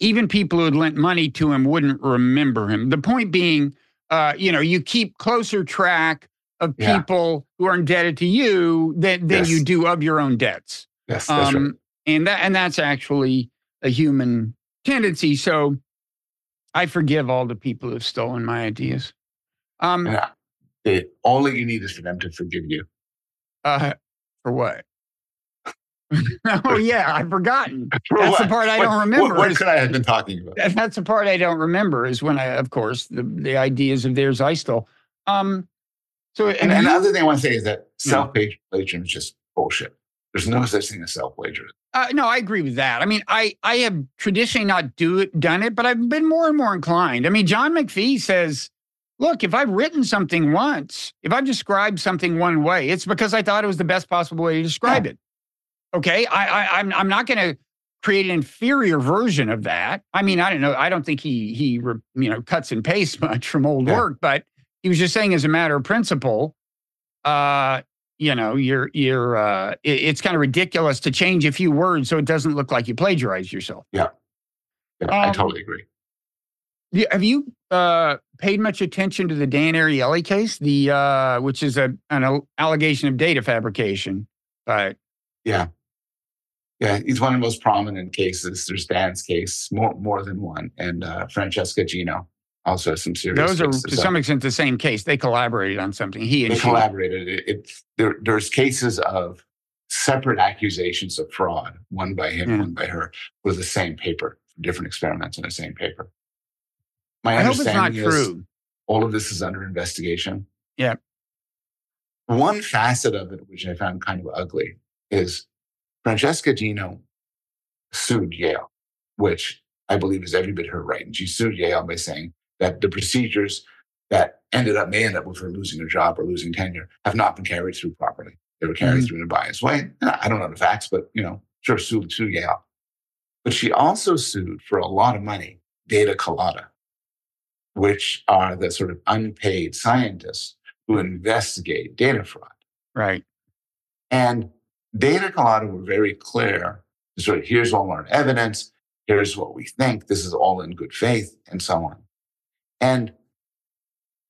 even people who had lent money to him wouldn't remember him. The point being, uh, you know, you keep closer track of Yeah. people who are indebted to you than, than you do of your own debts. Yes, that's right. Um, and that and that's actually a human tendency. So I forgive all the people who've stolen my ideas. Um, uh, it, all that you need is for them to forgive you. uh, for what? oh yeah, I've forgotten. For That's the part I What- don't what- remember What, is- could I have been talking about? And that's the part I don't remember is when I, of course, the, the ideas of theirs I stole. Um, so And, and the you- other thing I want to say is that self plagiarism is just bullshit. There's no such thing as self plagiarism. uh, no, I agree with that. I mean, I I have traditionally not do it, done it, but I've been more and more inclined. I mean, John McPhee says, "Look, if I've written something once, if I've described something one way, it's because I thought it was the best possible way to describe it." Okay, I, I I'm I'm not going to create an inferior version of that. I mean, I don't know. I don't think he he re- you know cuts and pastes much from old Yeah. work, but he was just saying as a matter of principle, uh, you know, you're you're uh, it- it's kind of ridiculous to change a few words so it doesn't look like you plagiarize yourself. Yeah, I Um, totally agree. Yeah, Have you uh, paid much attention to the Dan Ariely case, the uh, which is a an allegation of data fabrication? But Yeah. Yeah, he's one of the most prominent cases. There's Dan's case, more more than one, and uh, Francesca Gino also some serious. those are to some extent the same case. They collaborated on something. He and they she. collaborated. It, it, there, there's cases of separate accusations of fraud, one by him, Yeah. one by her, with the same paper, different experiments in the same paper. My I hope it's not understanding is true. all of this is under investigation. Yeah. One facet of it, which I found kind of ugly, is Francesca Gino sued Yale, which I believe is every bit her right. And she sued Yale by saying that the procedures that ended up may end up with her losing her job or losing tenure have not been carried through properly. They were carried Mhm. through in a biased way. I don't know the facts, but you know, sure, sue, sue Yale. But she also sued for a lot of money Data Colada, which are the sort of unpaid scientists who investigate data fraud. Right. And Data Colada were very clear. Sort of, here's all our evidence. Here's what we think. This is all in good faith, and so on. And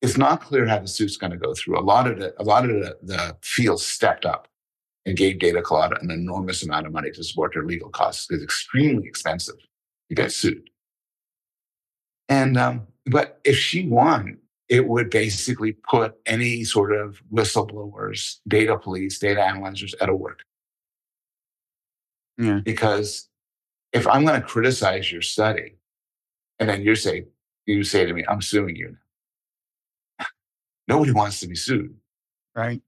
it's not clear how the suit's going to go through. A lot of the, a lot of the, the fields stepped up and gave Data Colada an enormous amount of money to support their legal costs. It's extremely expensive to get sued. And um, but if she won, it would basically put any sort of whistleblowers, data police, data analyzers out of work. Yeah. Because if I'm going to criticize your study, and then you say you say to me, "I'm suing you," nobody wants to be sued. Right.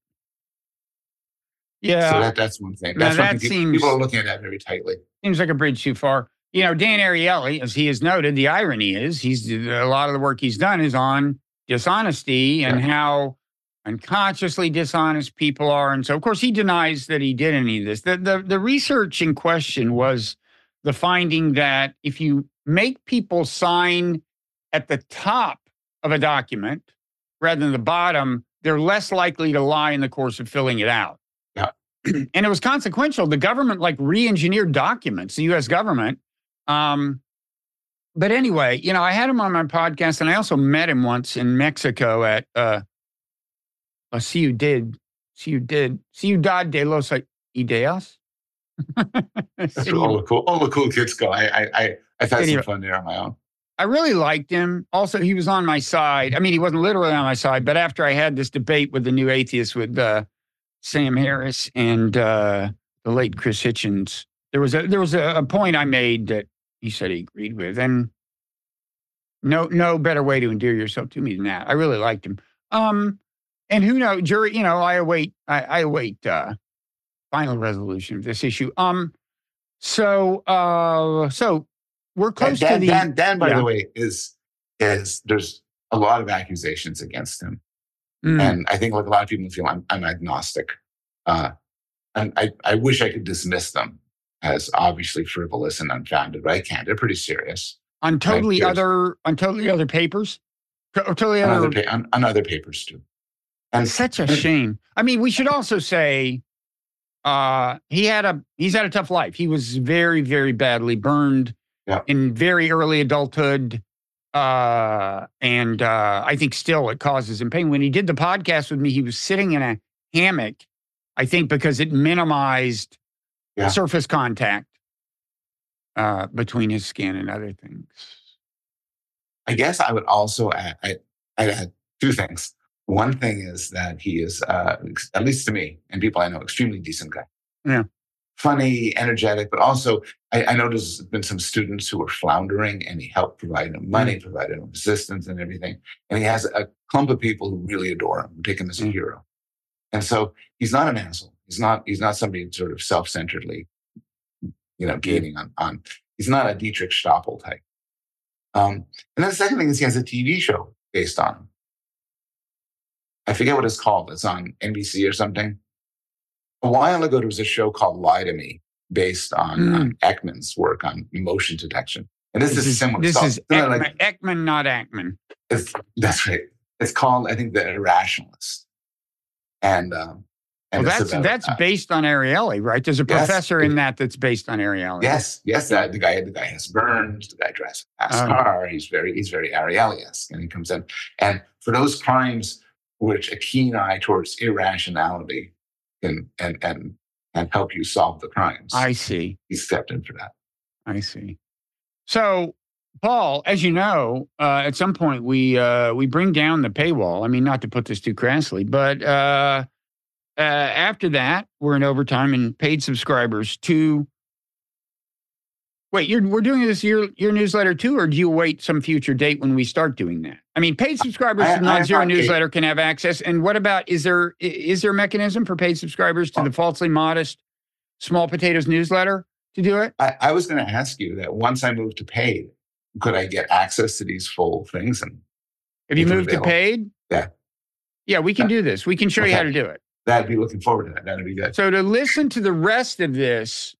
Yeah. So that, that's one thing. That's that thing. seems- People are looking at that very tightly. seems like a bridge too far. You know, Dan Ariely, as he has noted, the irony is he's a lot of the work he's done is on dishonesty and how unconsciously dishonest people are. And so, of course, he denies that he did any of this. The, the, the research in question was the finding that if you make people sign at the top of a document rather than the bottom, they're less likely to lie in the course of filling it out. Yeah. and it was consequential. The government like re-engineered documents, the US government. Um, but anyway, you know, I had him on my podcast and I also met him once in Mexico at uh a Ciudad, Ciudad, Ciudad de los Ideas. That's City where of- all the cool all the cool kids go. I I I I've had City some fun there on my own. I really liked him. Also, he was on my side. I mean, he wasn't literally on my side, but after I had this debate with the new atheist with uh, Sam Harris and uh, the late Chris Hitchens, there was a there was a, a point I made that he said he agreed with, and no no better way to endear yourself to me than that. I really liked him. Um, and who knows, jury? You know, I await I, I await uh, final resolution of this issue. Um, so uh, so we're close Dan, to the Dan, Dan, by yeah. the way, is is there's a lot of accusations against him. Mm. And I think like a lot of people feel I'm, I'm agnostic. Uh, and I, I wish I could dismiss them as obviously frivolous and unfounded, but I can't. They're pretty serious. on totally here's- other on totally other papers totally On other other, pa- on, on other papers too. And such a shame i mean we should also say uh he had a he's had a tough life he was very very badly burned Yeah. in very early adulthood uh and uh i think still it causes him pain when he did the podcast with me he was sitting in a hammock i think because it minimized Yeah. surface contact uh between his skin and other things I guess I would also add, I, I'd add two things. One thing is that he is, uh, at least to me and people I know, extremely decent guy. Yeah. Funny, energetic, but also I, I know there's been some students who were floundering and he helped provide them money, provided them assistance and everything. And he has a clump of people who really adore him, who take him as a Mm. hero. And so he's not an asshole. He's not, he's not somebody sort of self-centeredly, you know, gaining on, on, he's not a Diederik Stapel type. Um, and then the second thing is he has a TV show based on him. I forget what it's called. It's on NBC or something. A while ago, there was a show called Lie to Me based on, on Ekman's work on emotion detection. And this, is, similar. This It's is Ekman, like, Ekman, not Ackman. it's, that's right. It's called, I think, The Irrationalist. And, um, and Well, that's about, that's uh, based on Ariely, right? There's a Yes. professor in that that's based on Ariely. Yes, yes. That the guy, the guy has burns. The guy drives a fast Oh. car. He's very, he's very Ariely-esque, and he comes in. And for those crimes which a keen eye towards irrationality can and and and help you solve the crimes, I see. he stepped in for that. I see. So, Paul, as you know, uh, at some point we uh, we bring down the paywall. I mean, not to put this too crassly, but uh, uh, after that, we're in overtime and paid subscribers to. Wait, you're we're doing this your your newsletter too, or do you wait some future date when we start doing that? I mean, paid subscribers I- to non-zero newsletter can have access. And what about is there is there a mechanism for paid subscribers to Oh. the falsely modest small potatoes newsletter to do it? I, I was going to ask you that once I moved to paid, could I get access to these full things? And Have you moved to paid? Yeah. Yeah, we can Yeah. do this. We can show you how to do it. that'd be looking forward to that. That'd be good. So to listen to the rest of this,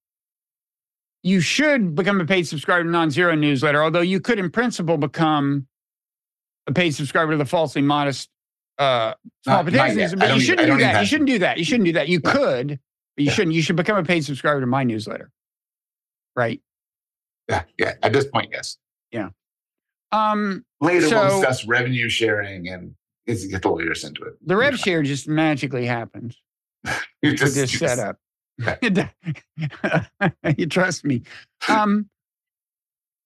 you should become a paid subscriber to Non-Zero newsletter, although you could in principle become a paid subscriber to the falsely modest uh small potatoes. But you shouldn't do that. You shouldn't do that. You shouldn't do that. You could, but you Yeah. shouldn't. You should become a paid subscriber to my newsletter. Right. Yeah, yeah. At this point, yes. Yeah. Um Later, we'll discuss revenue sharing and is get the lawyers into it. the rev share just magically happens. You with just, this you setup. you trust me. Um,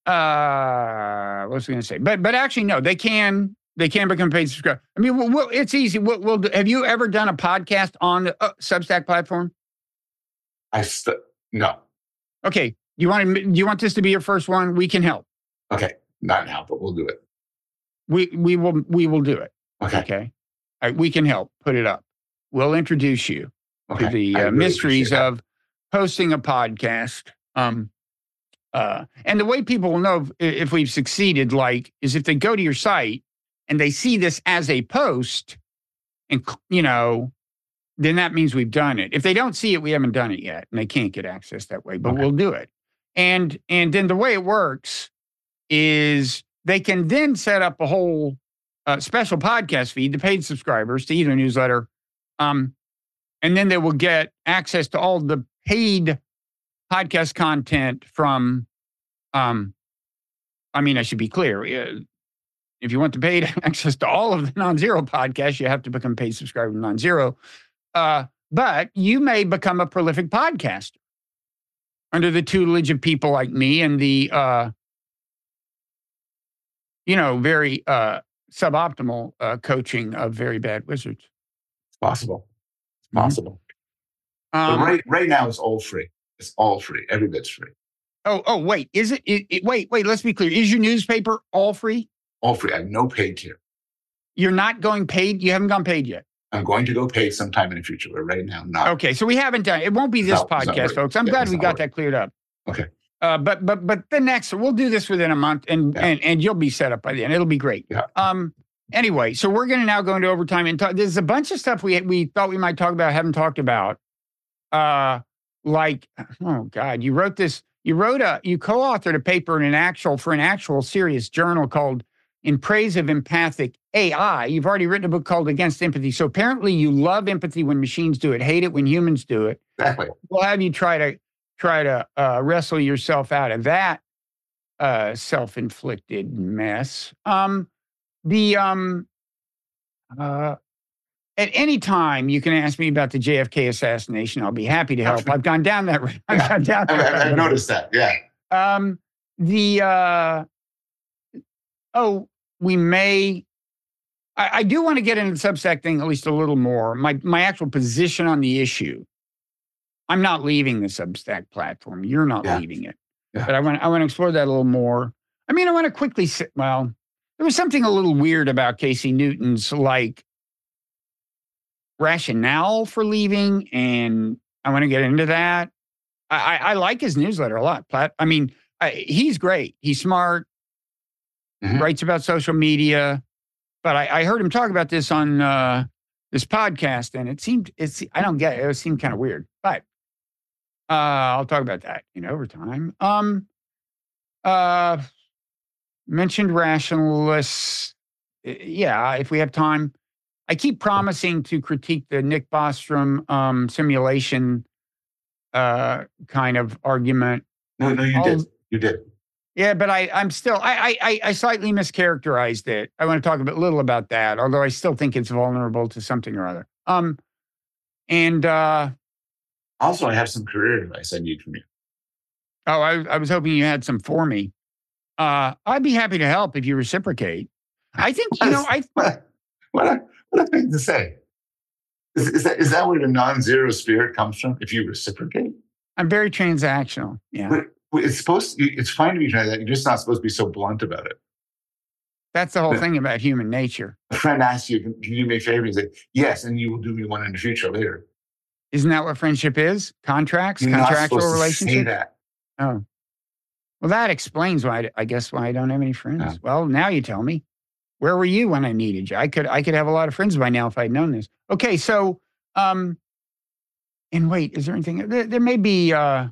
uh, what was I going to say? But but actually, no, they can they can become paid subscriber. I mean, we'll, we'll, it's easy. We'll, we'll do, have you ever done a podcast on the uh, Substack platform? I st- no. Okay, you want to, do you want this to be your first one? We can help. Okay, not now, but we'll do it. We we will we will do it. Okay, Okay, All right, we can help put it up. We'll introduce you. Okay. to the uh, mysteries of hosting a podcast. Um, uh, and the way people will know if, if we've succeeded, like, is if they go to your site and they see this as a post, and you know, then that means we've done it. If they don't see it, we haven't done it yet, and they can't get access that way. But Okay. we'll do it. And and then the way it works is they can then set up a whole uh, special podcast feed to paid subscribers to either newsletter. Um, and then they will get access to all the paid podcast content from um i mean i should be clear uh, if you want the paid access to all of the non-zero podcasts you have to become paid subscriber to non-zero uh, but you may become a prolific podcaster under the tutelage of people like me and the, uh, you know, very uh, suboptimal uh, coaching of very bad wizards. It's possible. Mhm. possible. Um, right, right now, it's all free. It's all free. Every bit's free. Oh, oh, wait, is it, it, it? Wait, wait. Let's be clear. Is your newspaper all free? All free. I have no paid tier. You're not going paid. You haven't gone paid yet. I'm going to go paid sometime in the future, but right now, not. Okay, so we haven't done. It won't be this No, podcast, folks. I'm Yeah, glad we got that cleared up. Okay. Uh, but but but the next we'll do this within a month, and Yeah. and and you'll be set up by then. It'll be great. Yeah. Um. Anyway, so we're going to now go into overtime and talk. There's a bunch of stuff we we thought we might talk about, haven't talked about. Uh, like oh god, you wrote this. You wrote a you co-authored a paper in an actual for an actual serious journal called "In Praise of Empathic AI." You've already written a book called "Against Empathy." So apparently, you love empathy when machines do it, hate it when humans do it Exactly. we'll have you try to try to uh, wrestle yourself out of that uh, self-inflicted mess. Um, the um, uh, at any time you can ask me about the JFK assassination. I'll be happy to help. I've gone down that. I've Yeah. gone down that. I've, I've noticed that. Yeah. Um, the uh, oh, we may. I, I do want to get into the Substack thing at least a little more. My my actual position on the issue. I'm not leaving the Substack platform. You're not Yeah. leaving it, Yeah. but I want I want to explore that a little more. I mean, I want to quickly. Say, well, there was something a little weird about Casey Newton's like rationale for leaving, and I want to get into that. I, I, I like his newsletter a lot. Plat, I mean, I, he's great. He's smart. Mhm. Writes about social media. But I, I heard him talk about this on uh, this podcast, and it seemed it's. I don't get it. It seemed kind of weird. But uh, I'll talk about that in overtime. Um, uh, mentioned rationalists. Uh, Yeah, if we have time. I keep promising to critique the Nick Bostrom um, simulation uh, kind of argument. No, no, you did. You did. Yeah, but I, I'm still, I, I, I- I slightly mischaracterized it. I want to talk a bit, little about that, although I still think it's vulnerable to something or other. Um, and uh, Also, I have some career advice I need from you. oh, I, I was hoping you had some for me. Uh, I'd be happy to help if you reciprocate. I think you know, I What, what, a, what a thing to say. Is, is, that, is that where the non zero spirit comes from? If you reciprocate? I'm very transactional. Yeah, But- but It's supposed to, it's fine to be that. You're just not supposed to be so blunt about it. that's the whole Yeah. thing about human nature. A friend asks you, can, can you do me a favor? You say, yes, and you will do me one in the future later. Isn't that what friendship is? Contracts, You're contractual supposed to say relationships. that. Oh, well, that explains why I, guess why I don't have any friends. Yeah. Well, now you tell me. Where were you when I needed you? I could I could have a lot of friends by now if I'd known this. Okay, so um, and wait, is there anything? There, there may be. Uh,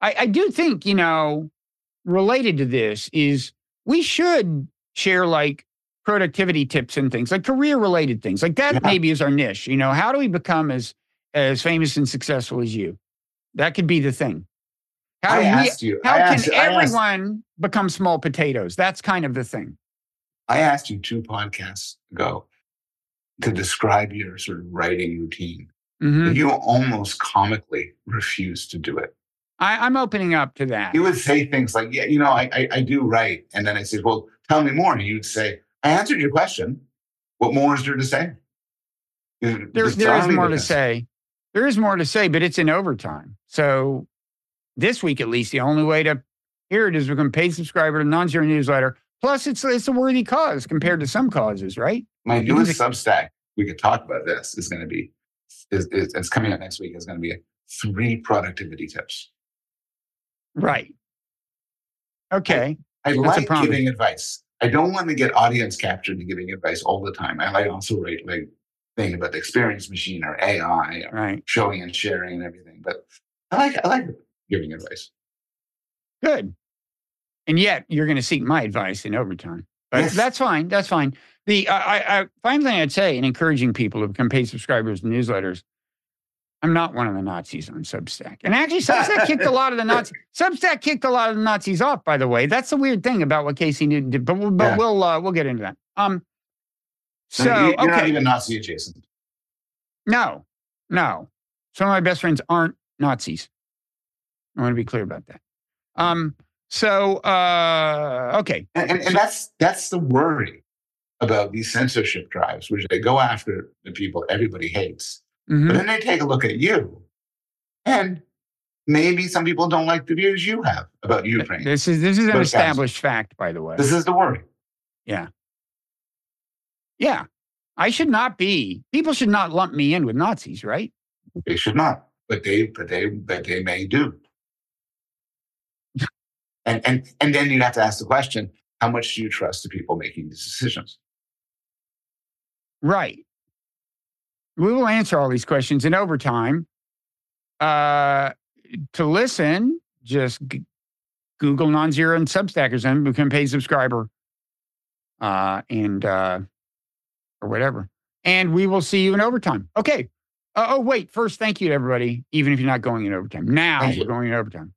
I I do think you know related to this is we should share like productivity tips and things like career related things like that Yeah. maybe is our niche you know how do we become as as famous and successful as you that could be the thing how, I do we, asked you. how can asked, I asked- everyone become small potatoes that's kind of the thing I asked you two podcasts ago to describe your sort of writing routine. Mhm. You almost comically refused to do it. I, i'm opening up to that You would say things like, yeah, you know, I, I, I do write. And then I said, well, tell me more. And you'd say, I answered your question. What more is there to say? there, there is more to say there is more to say but it's in overtime so this week at least the only way to hear it is become a paid subscriber to non-zero newsletter plus it's it's a worthy cause compared to some causes right My newest Substack, we could talk about this, is going to be, is, is, it's coming out next week, is going to be three productivity tips. right okay I like giving advice. I don't want to get audience captured in giving advice all the time. I like also write like thing about the experience machine or AI or right showing and sharing and everything. But I like I like giving advice. good. And yet you're going to seek my advice in overtime. But Yes. that's fine that's fine. The I, I, I final thing i'd say in encouraging people to become paid subscribers to newsletters i'm not one of the nazis on substack. And actually substack kicked a lot of the nazis substack kicked a lot of the nazis off by the way. That's the weird thing about what casey newton did but, we'll- but Yeah. we'll uh, we'll get into that. Um So, so you, are not even Nazi adjacent. no no. Some of my best friends aren't nazis I want to be clear about that. Um, so uh, okay, And, and, and that's that's the worry about these censorship drives, which they go after the people everybody hates. Mhm. But then they take a look at you, and maybe some people don't like the views you have about Ukraine. this is this is an But established fact, by the way. This is the worry. Yeah. Yeah, I should not be. People should not lump me in with Nazis, right? They should not, but they but they but they may do. And and and then you'd have to ask the question: How much do you trust the people making these decisions? Right. We will answer all these questions in overtime. Uh, to listen, just g- Google non-zero and Substackers and become a paid subscriber. Uh, and uh, or whatever. And we will see you in overtime. Okay. Uh, oh, wait. First, thank you to everybody, even if you're not going in overtime. Now we're going in overtime.